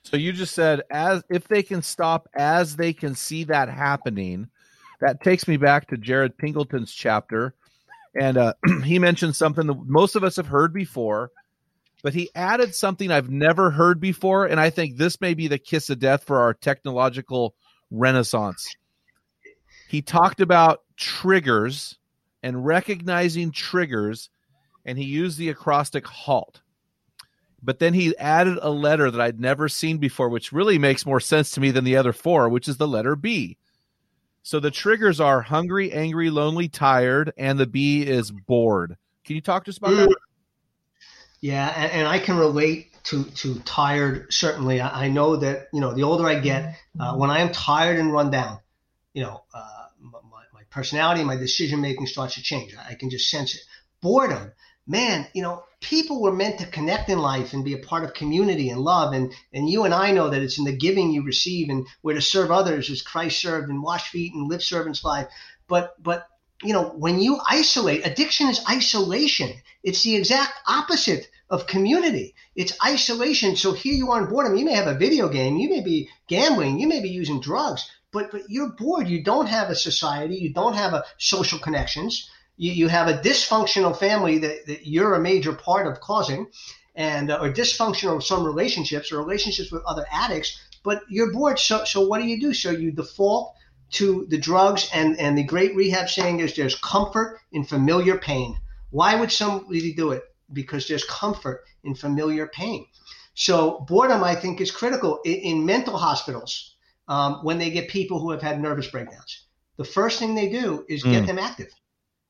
So you just said as if they can stop as they can see that happening. That takes me back to Jared Pingleton's chapter, and uh, *clears throat* he mentioned something that most of us have heard before, but he added something I've never heard before, and I think this may be the kiss of death for our technological renaissance. He talked about triggers and recognizing triggers, and he used the acrostic HALT but then he added a letter that I'd never seen before, which really makes more sense to me than the other four, which is the letter B. So the triggers are hungry, angry, lonely, tired, and the B is bored. Can you talk to us about that? Yeah, and, and I can relate to to tired. Certainly, I, I, know that you know the older I get, uh, when I am tired and run down, you know, uh, my, my personality, my decision making starts to change. I can just sense it. Boredom man, you know, people were meant to connect in life and be a part of community and love. And, and you and I know that it's in the giving you receive and where to serve others as Christ served and wash feet and live servant's life. But, but, you know, when you isolate, addiction is isolation. It's the exact opposite of community. It's isolation. So here you are in boredom. You may have a video game. You may be gambling. You may be using drugs, but, but you're bored. You don't have a society. You don't have a social connections you, you have a dysfunctional family that, that you're a major part of causing, and uh, or dysfunctional some relationships or relationships with other addicts, but you're bored. So so what do you do? So you default to the drugs, and and the great rehab saying is there's comfort in familiar pain. Why would somebody do it? Because there's comfort in familiar pain. So boredom, I think, is critical in, in mental hospitals um, when they get people who have had nervous breakdowns. The first thing they do is get mm. them active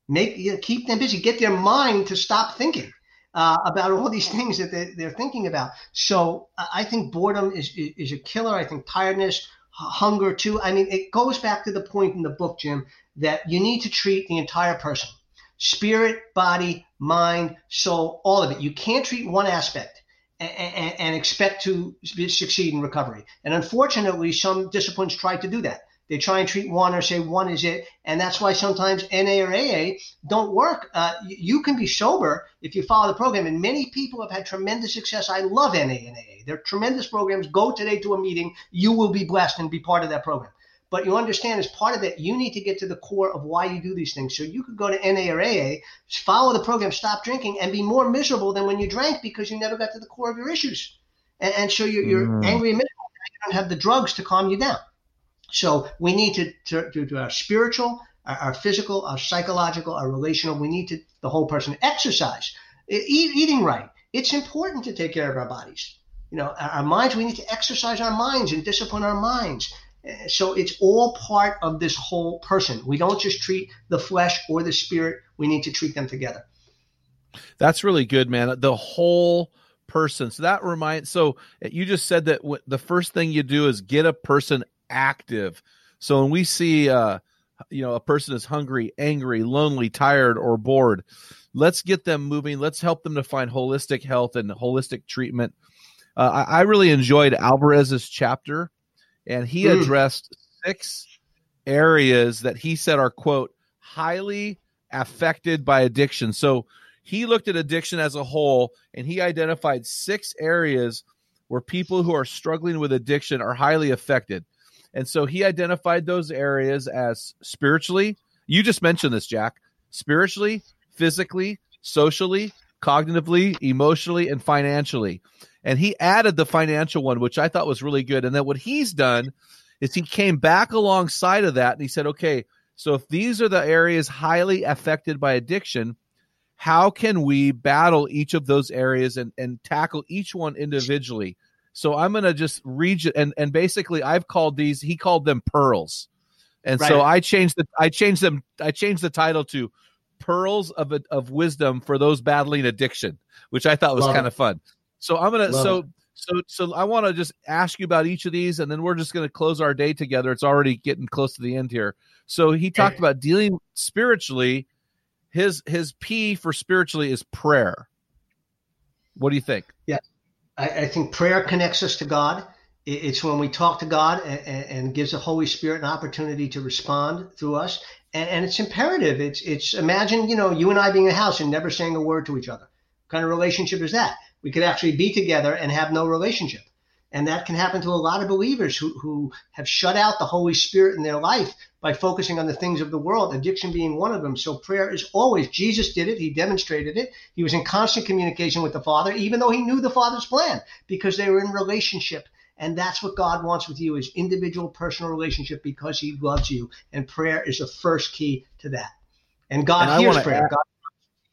make you know, keep them busy, get their mind to stop thinking uh, about all these things that they, they're thinking about. So I think boredom is, is a killer. I think tiredness, hunger too. I mean, it goes back to the point in the book, Jim, that you need to treat the entire person, spirit, body, mind, soul, all of it. You can't treat one aspect and, and, and expect to succeed in recovery. And unfortunately, some disciplines try to do that. They try and treat one or say one is it, and that's why sometimes NA or AA don't work. Uh, you can be sober if you follow the program, and many people have had tremendous success. I love NA and AA; they're tremendous programs. Go today to a meeting; you will be blessed and be part of that program. But you understand, as part of it, you need to get to the core of why you do these things. So you could go to NA or AA, follow the program, stop drinking, and be more miserable than when you drank because you never got to the core of your issues. And, and so you're, you're mm. angry and miserable. You don't have the drugs to calm you down. So we need to, to, to do our spiritual, our, our, physical, our psychological, our relational. We need to, the whole person, exercise, eat, eating right. It's important to take care of our bodies. You know, our, our minds, we need to exercise our minds and discipline our minds eh, so it's all part of this whole person. We don't just treat the flesh or the spirit, we need to treat them together. That's really good, man. The whole person. So that reminds so eh, you just said that w- the first thing you do is get a person active. So when we see uh you know a person is hungry, angry, lonely, tired or bored, let's get them moving. Let's help them to find holistic health and holistic treatment. Uh, I, I really enjoyed Alvarez's chapter and he mm. addressed six areas that he said are quote highly affected by addiction. So he looked at addiction as a whole and he identified six areas where people who are struggling with addiction are highly affected. And so he identified those areas as spiritually, you just mentioned this, Jack, spiritually, physically, socially, cognitively, emotionally, and financially and he added the financial one, which I thought was really good. And then what he's done is he came back alongside of that and he said, okay, so if these are the areas highly affected by addiction, how can we battle each of those areas and, and tackle each one individually? So I'm going to just read and and basically I've called these he called them pearls. And right. so I changed the I changed them I changed the title to pearls of of wisdom for those battling addiction, which I thought was kind of fun. So I'm gonna so it. so so I want to just ask you about each of these, and then we're just gonna close our day together. It's already getting close to the end here. So he talked about dealing spiritually. His his P for spiritually is prayer. What do you think? Yeah, I, I think prayer connects us to God. It's when we talk to God and, and, gives the Holy Spirit an opportunity to respond through us. And, and, it's imperative. It's it's imagine you know you and I being in a house and never saying a word to each other. What kind of relationship is that? We could actually be together and have no relationship. And that can happen to a lot of believers who, who have shut out the Holy Spirit in their life by focusing on the things of the world, addiction being one of them. So prayer is always, Jesus did it. He demonstrated it. He was in constant communication with the Father, even though he knew the Father's plan because they were in relationship. And that's what God wants with you is individual personal relationship because he loves you. And prayer is the first key to that. And God and hears prayer. Add, God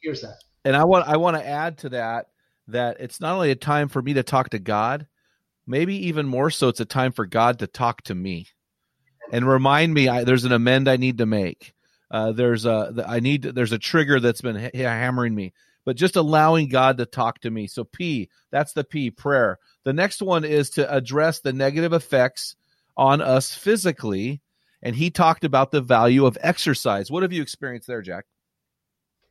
hears that. And I want I want to add to that that it's not only a time for me to talk to God, maybe even more so, it's a time for God to talk to me and remind me I, there's an amend I need to make. Uh, there's a I need there's a trigger that's been ha- hammering me, but just allowing God to talk to me. So P, that's the P, prayer. The next one is to address the negative effects on us physically, and he talked about the value of exercise. What have you experienced there, Jack?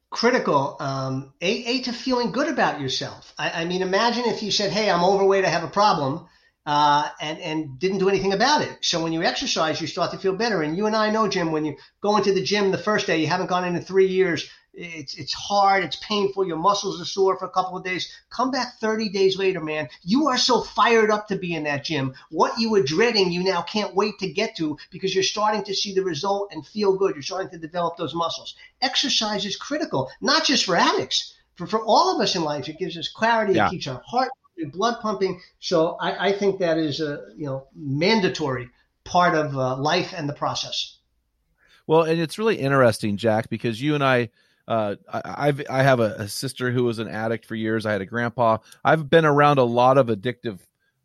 Critical um, a, a to feeling good about yourself. I, I, mean imagine if you said hey i'm overweight i have a problem uh, and and didn't do anything about it. So when you exercise you start to feel better. And you and i know jim when you go into the gym the first day you haven't gone in in three years it's it's hard, it's painful, your muscles are sore for a couple of days. Come back 30 days later, man. You are so fired up to be in that gym. What you were dreading, you now can't wait to get to because you're starting to see the result and feel good. You're starting to develop those muscles. Exercise is critical, not just for addicts, for, for all of us in life. It gives us clarity, yeah. it keeps our heart blood pumping. So I, I, think that is a you know mandatory part of uh, life and the process. Well, and it's really interesting, Jack, because you and I uh, I, have I have a, a, sister who was an addict for years. I had a grandpa. I've been around a lot of addictive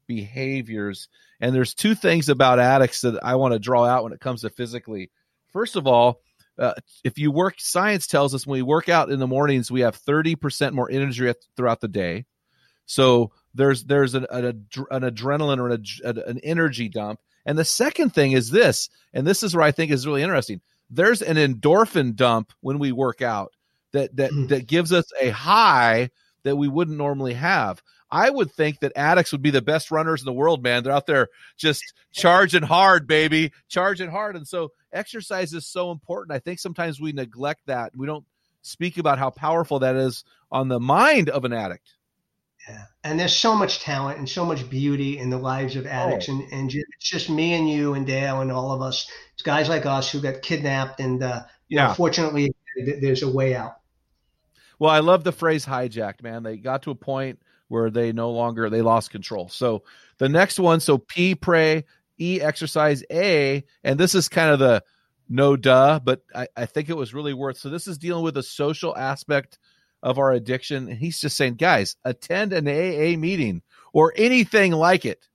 behaviors, and there's two things about addicts that I want to draw out when it comes to physically. First of all, uh, if you work, science tells us when we work out in the mornings, we have 30% more energy throughout the day. So there's there's an, an, an adrenaline or an, an energy dump. And the second thing is this, and this is where I think is really interesting there's an endorphin dump when we work out. that that hmm. that gives us a high that we wouldn't normally have. I would think that addicts would be the best runners in the world, man. They're out there just charging hard, baby, charging hard. And so exercise is so important. I think sometimes we neglect that. We don't speak about how powerful that is on the mind of an addict. Yeah. And there's so much talent and so much beauty in the lives of addicts. Oh. And, and it's just me and you and Dale and all of us. It's guys like us who got kidnapped. And, uh, yeah. Know, fortunately, there's a way out. Well, I love the phrase hijacked, man. They got to a point where they no longer they lost control. So the next one, so P pray, E exercise, A, and this is kind of the no duh, but I, I think it was really worth. So this is dealing with the social aspect of our addiction, and he's just saying, guys, attend an AA meeting or anything like it.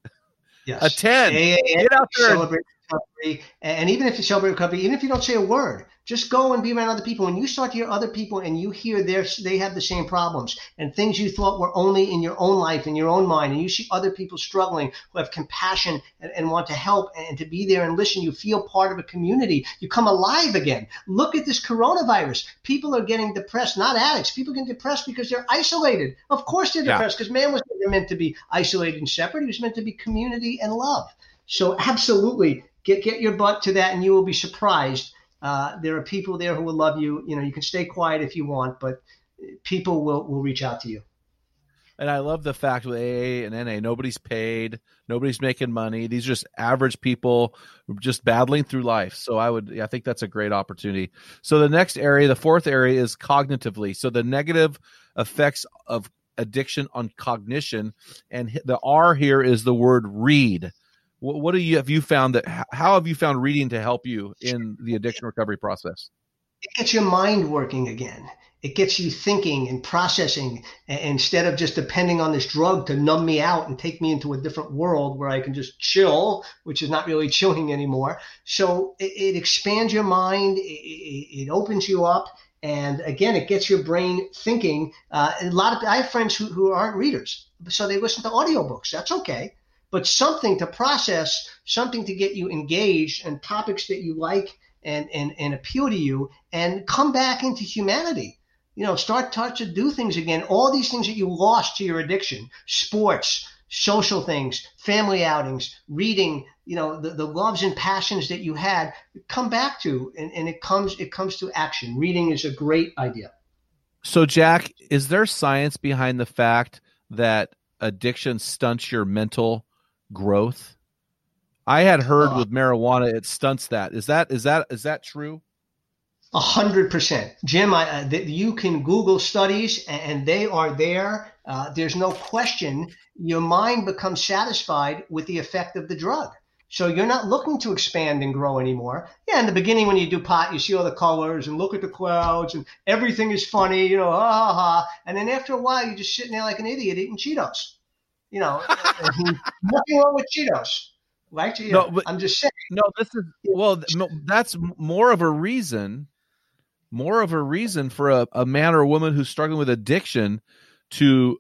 Yes. Attend. AA, Get out there. Celebrate recovery. And even if you celebrate recovery, even if you don't say a word, just go and be around other people. When you start to hear other people and you hear their, they have the same problems and things you thought were only in your own life, in your own mind, and you see other people struggling who have compassion and, and want to help and to be there and listen, you feel part of a community. You come alive again. Look at this coronavirus. People are getting depressed, not addicts. People get depressed because they're isolated. Of course they're depressed because yeah. man was never meant to be isolated and separate. He was meant to be community and love. So absolutely get, get your butt to that and you will be surprised uh, there are people there who will love you. You know, you can stay quiet if you want, but people will, will reach out to you. And I love the fact with AA and NA, nobody's paid, nobody's making money. These are just average people just battling through life. So I would, I think that's a great opportunity. So the next area, the fourth area is cognitively. So the negative effects of addiction on cognition. And the R here is the word read. What, what do you have you found that how have you found reading to help you in the addiction recovery process? It gets your mind working again. It gets you thinking and processing instead of just depending on this drug to numb me out and take me into a different world where I can just chill, which is not really *laughs* chilling anymore. So it, it expands your mind, it, it, opens you up, and again, it gets your brain thinking. Uh, a lot of I have friends who, who aren't readers, so they listen to audiobooks. That's okay but something to process, something to get you engaged and topics that you like and, and, and appeal to you and come back into humanity. You know, start, to do things again. All these things that you lost to your addiction, sports, social things, family outings, reading, you know, the, the loves and passions that you had, come back to and, and it comes it comes to action. Reading is a great idea. So Jack, is there science behind the fact that addiction stunts your mental growth. I had heard uh, with marijuana it stunts that. Is that is that is that true? A hundred percent, Jim. I, uh, th- you can Google studies, and they are there. Uh, there's no question. Your mind becomes satisfied with the effect of the drug. So you're not looking to expand and grow anymore. Yeah, in the beginning when you do pot, you see all the colors and look at the clouds and everything is funny, you know, ha ha ha. And then after a while, you're just sitting there like an idiot eating Cheetos you know, nothing wrong with Cheetos. Right? You no, but, I'm just saying. No, this is well. No, that's more of a reason, more of a reason for a, a man or a woman who's struggling with addiction to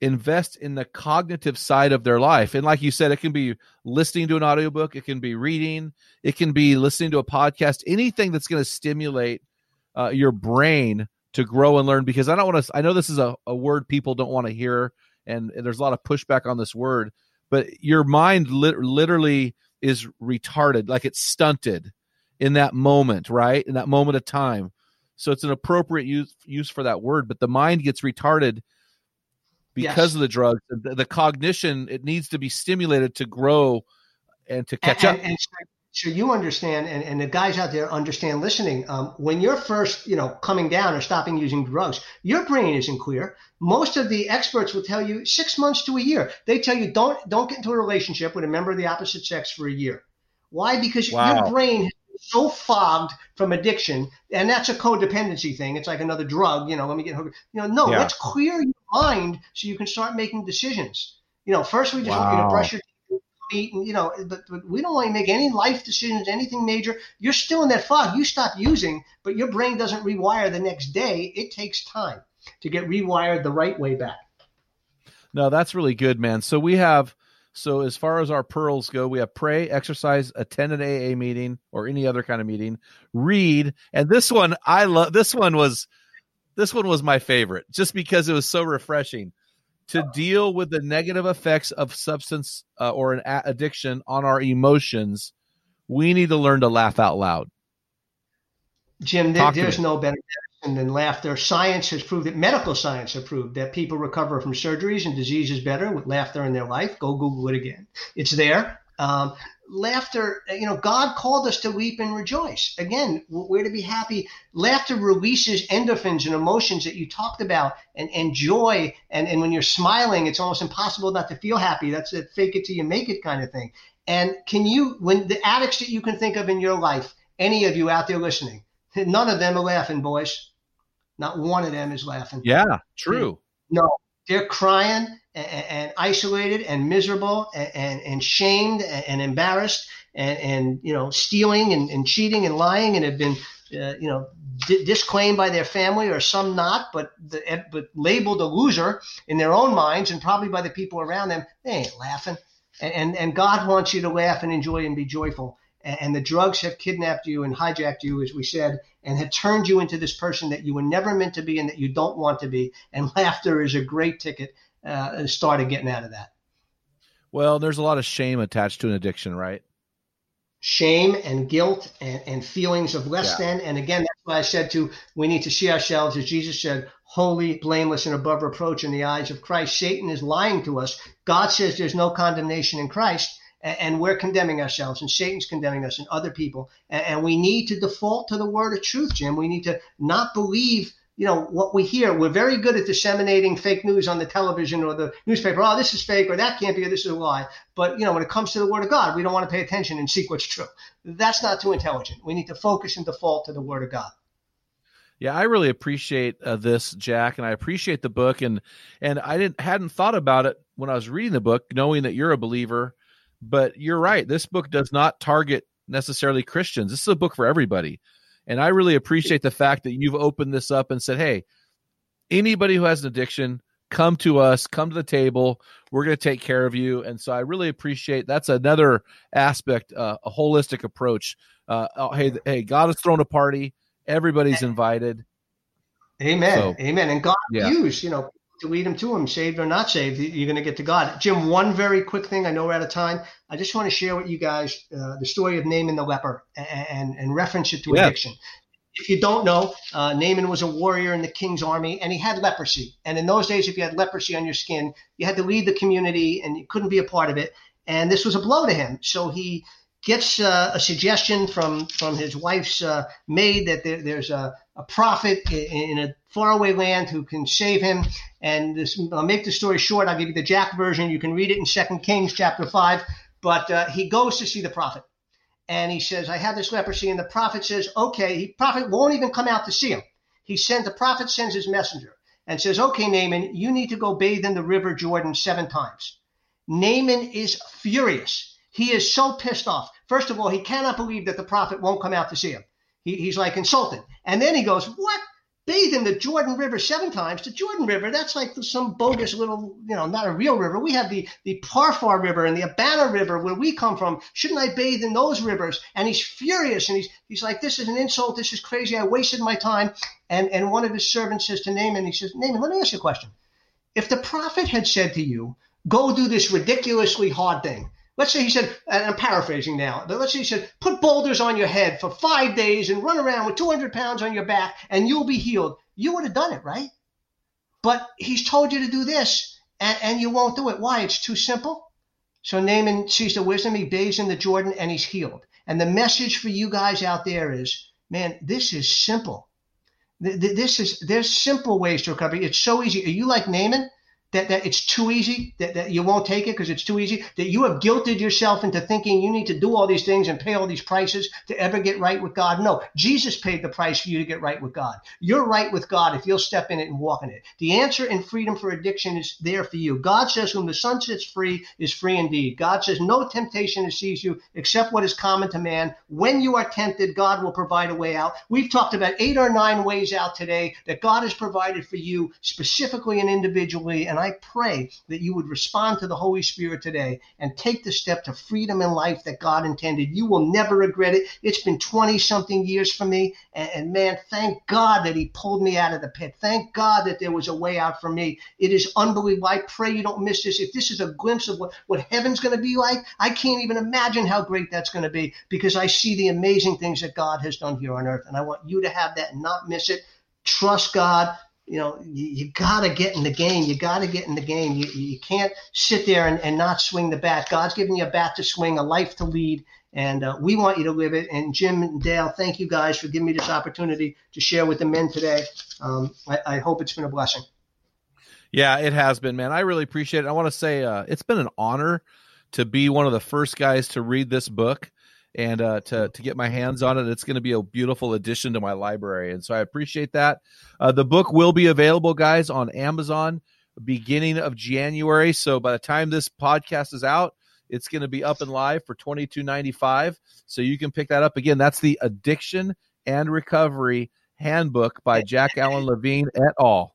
invest in the cognitive side of their life. And like you said, it can be listening to an audiobook, it can be reading, it can be listening to a podcast, anything that's going to stimulate uh, your brain to grow and learn. Because I don't want to, I know this is a, a word people don't want to hear and there's a lot of pushback on this word but your mind literally is retarded like it's stunted in that moment right? In that moment of time. So it's an appropriate use use for that word but the mind gets retarded because yes. of the drugs the, the, cognition it needs to be stimulated to grow and to catch and, up. and, and so you understand, and, and the guys out there understand listening. Um, when you're first, you know, coming down or stopping using drugs, your brain isn't clear. Most of the experts will tell you six months to a year. They tell you don't don't get into a relationship with a member of the opposite sex for a year. Why? Because wow. your brain is so fogged from addiction, and that's a codependency thing. It's like another drug. You know, let me get hooked. You know, no, yeah. let's clear your mind so you can start making decisions. You know, first we just wow. want you to brush your feet, and you know, but, but we don't want to make any life decisions, anything major. You're still in that fog. You stop using, but your brain doesn't rewire the next day. It takes time to get rewired the right way back. No, that's really good, man. So we have so as far as our pearls go, we have pray, exercise, attend an AA meeting or any other kind of meeting, read, and this one I love. This one was this one was my favorite just because it was so refreshing to deal with the negative effects of substance uh, or an a- addiction on our emotions. We need to learn to laugh out loud. Jim, there, there's no better medicine than laughter. Science has proved it. Medical science has proved that people recover from surgeries and diseases better with laughter in their life. Go Google it again. It's there. Um, laughter, you know, God called us to weep and rejoice. Again, we're to be happy. Laughter releases endorphins and emotions that you talked about and, and joy. And, and when you're smiling, it's almost impossible not to feel happy. That's a fake it till you make it kind of thing. And can you, when the addicts that you can think of in your life, any of you out there listening, none of them are laughing, boys. Not one of them is laughing. Yeah, true. No, they're crying and, and isolated and miserable and, and, and shamed and, embarrassed and, and you know stealing and, and cheating and lying and have been uh, you know disclaimed by their family or some not but the, but labeled a loser in their own minds and probably by the people around them. They ain't laughing. And, and, and God wants you to laugh and enjoy and be joyful and the drugs have kidnapped you and hijacked you, as we said, and have turned you into this person that you were never meant to be and that you don't want to be. And *laughs* laughter is a great ticket uh, started getting out of that. Well, there's a lot of shame attached to an addiction, right? Shame and guilt and, and feelings of less yeah. than. And again, that's why I said to we need to see ourselves, as Jesus said, holy, blameless, and above reproach in the eyes of Christ. Satan is lying to us. God says there's no condemnation in Christ and we're condemning ourselves and Satan's condemning us and other people. And we need to default to the word of truth, Jim. We need to not believe, you know, what we hear. We're very good at disseminating fake news on the television or the newspaper. Oh, this is fake or that can't be or this is a lie. But, you know, when it comes to the word of God, we don't want to pay attention and seek what's true. That's not too intelligent. We need to focus and default to the word of God. Yeah, I really appreciate uh, this, Jack, and I appreciate the book. and And I didn't hadn't thought about it when I was reading the book, knowing that you're a believer but you're right. This book does not target necessarily Christians. This is a book for everybody. And I really appreciate the fact that you've opened this up and said, hey, anybody who has an addiction, come to us, come to the table. We're going to take care of you. And so I really appreciate that's another aspect, uh, a holistic approach. Uh, oh, hey, hey, God has thrown a party. Everybody's invited. Amen. So, Amen. And God yeah. use, you know, to lead them to him, saved or not saved, you're going to get to God. Jim, one very quick thing. I know we're out of time. I just want to share with you guys uh, the story of Naaman the leper and, and, and reference it to yeah. addiction. If you don't know, uh, Naaman was a warrior in the king's army and he had leprosy. And in those days, if you had leprosy on your skin, you had to leave the community and you couldn't be a part of it. And this was a blow to him. So he gets uh, a suggestion from from his wife's uh, maid that there, there's a, a prophet in, in, a faraway land who can save him. And this, I'll make the story short. I'll give you the Jack version. You can read it in Second Kings chapter five. But uh, he goes to see the prophet, and he says, "I have this leprosy." And the prophet says, "Okay." The prophet won't even come out to see him. He sent the prophet sends his messenger and says, "Okay, Naaman, you need to go bathe in the river Jordan seven times." Naaman is furious he is so pissed off. First of all, he cannot believe that the prophet won't come out to see him. He, he's like insulted. And then he goes, What? Bathe in the Jordan River seven times. The Jordan River, that's like some bogus little, you know, not a real river. We have the, the Pharpar River and the Abana River where we come from. Shouldn't I bathe in those rivers? And he's furious and he's, he's like, This is an insult. This is crazy. I wasted my time. And, and one of his servants says to Naaman, he says, Naaman, let me ask you a question. If the prophet had said to you, Go do this ridiculously hard thing, Let's say he said, and I'm paraphrasing now, but let's say he said, put boulders on your head for five days and run around with 200 pounds on your back and you'll be healed. You would have done it, right? But he's told you to do this and, and you won't do it. Why? It's too simple. So Naaman sees the wisdom, he bathes in the Jordan and he's healed. And the message for you guys out there is, man, this is simple. This is, there's simple ways to recover. It's so easy. Are you like Naaman? That, that it's too easy, that, that you won't take it because it's too easy, that you have guilted yourself into thinking you need to do all these things and pay all these prices to ever get right with God. No, Jesus paid the price for you to get right with God. You're right with God if you'll step in it and walk in it. The answer in freedom for addiction is there for you. God says, Whom the Son sets free is free indeed. God says, No temptation has seized you except what is common to man. When you are tempted, God will provide a way out. We've talked about eight or nine ways out today that God has provided for you specifically and individually. And I pray that you would respond to the Holy Spirit today and take the step to freedom and life that God intended. You will never regret it. It's been 20 something years for me. And, and man, thank God that He pulled me out of the pit. Thank God that there was a way out for me. It is unbelievable. I pray you don't miss this. If this is a glimpse of what, what heaven's going to be like, I can't even imagine how great that's going to be because I see the amazing things that God has done here on earth. And I want you to have that and not miss it. Trust God. You know, you, you got to get in the game. You got to get in the game. You, you can't sit there and, and not swing the bat. God's given you a bat to swing, a life to lead, and uh, we want you to live it. And Jim and Dale, thank you guys for giving me this opportunity to share with the men today. Um, I, I hope it's been a blessing. Yeah, it has been, man. I really appreciate it. I want to say uh, it's been an honor to be one of the first guys to read this book and uh, to to get my hands on it. It's going to be a beautiful addition to my library, and so I appreciate that. Uh, the book will be available, guys, on Amazon beginning of January. So by the time this podcast is out, it's going to be up and live for twenty two ninety five. So you can pick that up again. That's the Addiction and Recovery Handbook by Jack Alan Levine et al.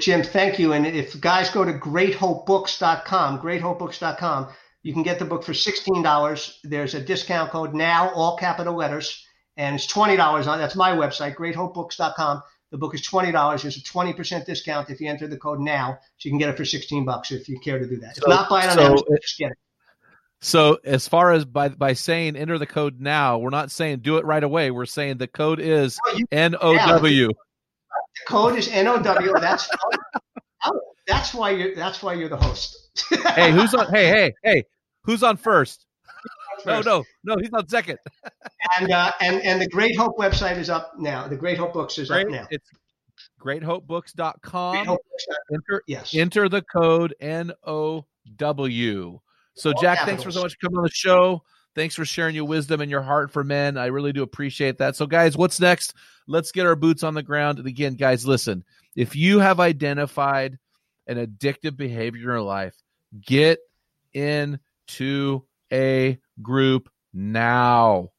Jim, thank you. And if guys go to greathopebooks.com, greathopebooks.com, you can get the book for $16. There's a discount code now, all capital letters, and it's $20 on that's my website, greathopebooks.com. The book is $20. There's a 20% discount if you enter the code now. So you can get it for 16 bucks if you care to do that. If So- not buy it on so Amazon, it- just get it. So as far as by by saying enter the code now, we're not saying do it right away. We're saying the code is N O W. The code is NOW. That's that's why you're that's why you're the host. Hey, who's on? Hey, hey, hey, who's on first? No, no, no, he's on second. And uh, and and the Great Hope website is up now. The Great Hope Books is Great. up now. It's greathopebooks.com. Enter Yes. enter the code N O W. So All Jack, thanks for so much for coming on the show. Thanks for sharing your wisdom and your heart for men. I really do appreciate that. So guys, what's next? Let's get our boots on the ground. And again, guys, listen. If you have identified an addictive behavior in your life, get into a group now.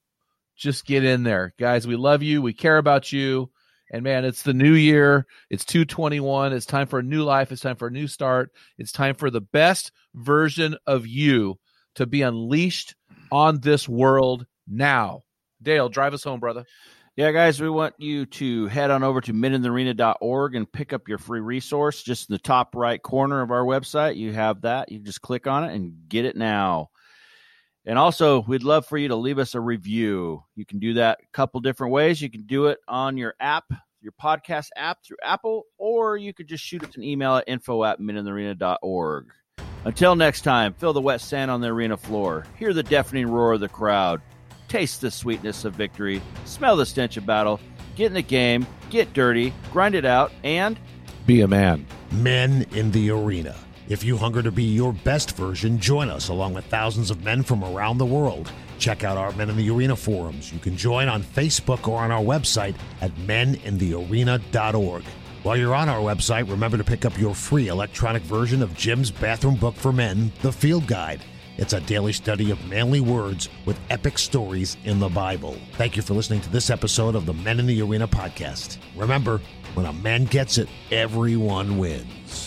Just get in there. Guys, we love you. We care about you. And man, it's the new year. It's 221. It's time for a new life. It's time for a new start. It's time for the best version of you to be unleashed on this world now. Dale, drive us home, brother. Yeah, guys, we want you to head on over to meninthearena.org and pick up your free resource. Just in the top right corner of our website, you have that. You just click on it and get it now. And also, we'd love for you to leave us a review. You can do that a couple different ways. You can do it on your app, your podcast app through Apple, or you could just shoot us an email at info at meninthearena.org. Until next time, feel the wet sand on the arena floor, hear the deafening roar of the crowd, taste the sweetness of victory, smell the stench of battle, get in the game, get dirty, grind it out, and Be a man. Men in the Arena. If you hunger to be your best version, join us along with thousands of men from around the world. Check out our Men in the Arena forums. You can join on Facebook or on our website at meninthearena.org. While you're on our website, remember to pick up your free electronic version of Jim's bathroom book for men, The Field Guide. It's a daily study of manly words with epic stories in the Bible. Thank you for listening to this episode of the Men in the Arena podcast. Remember, when a man gets it, everyone wins.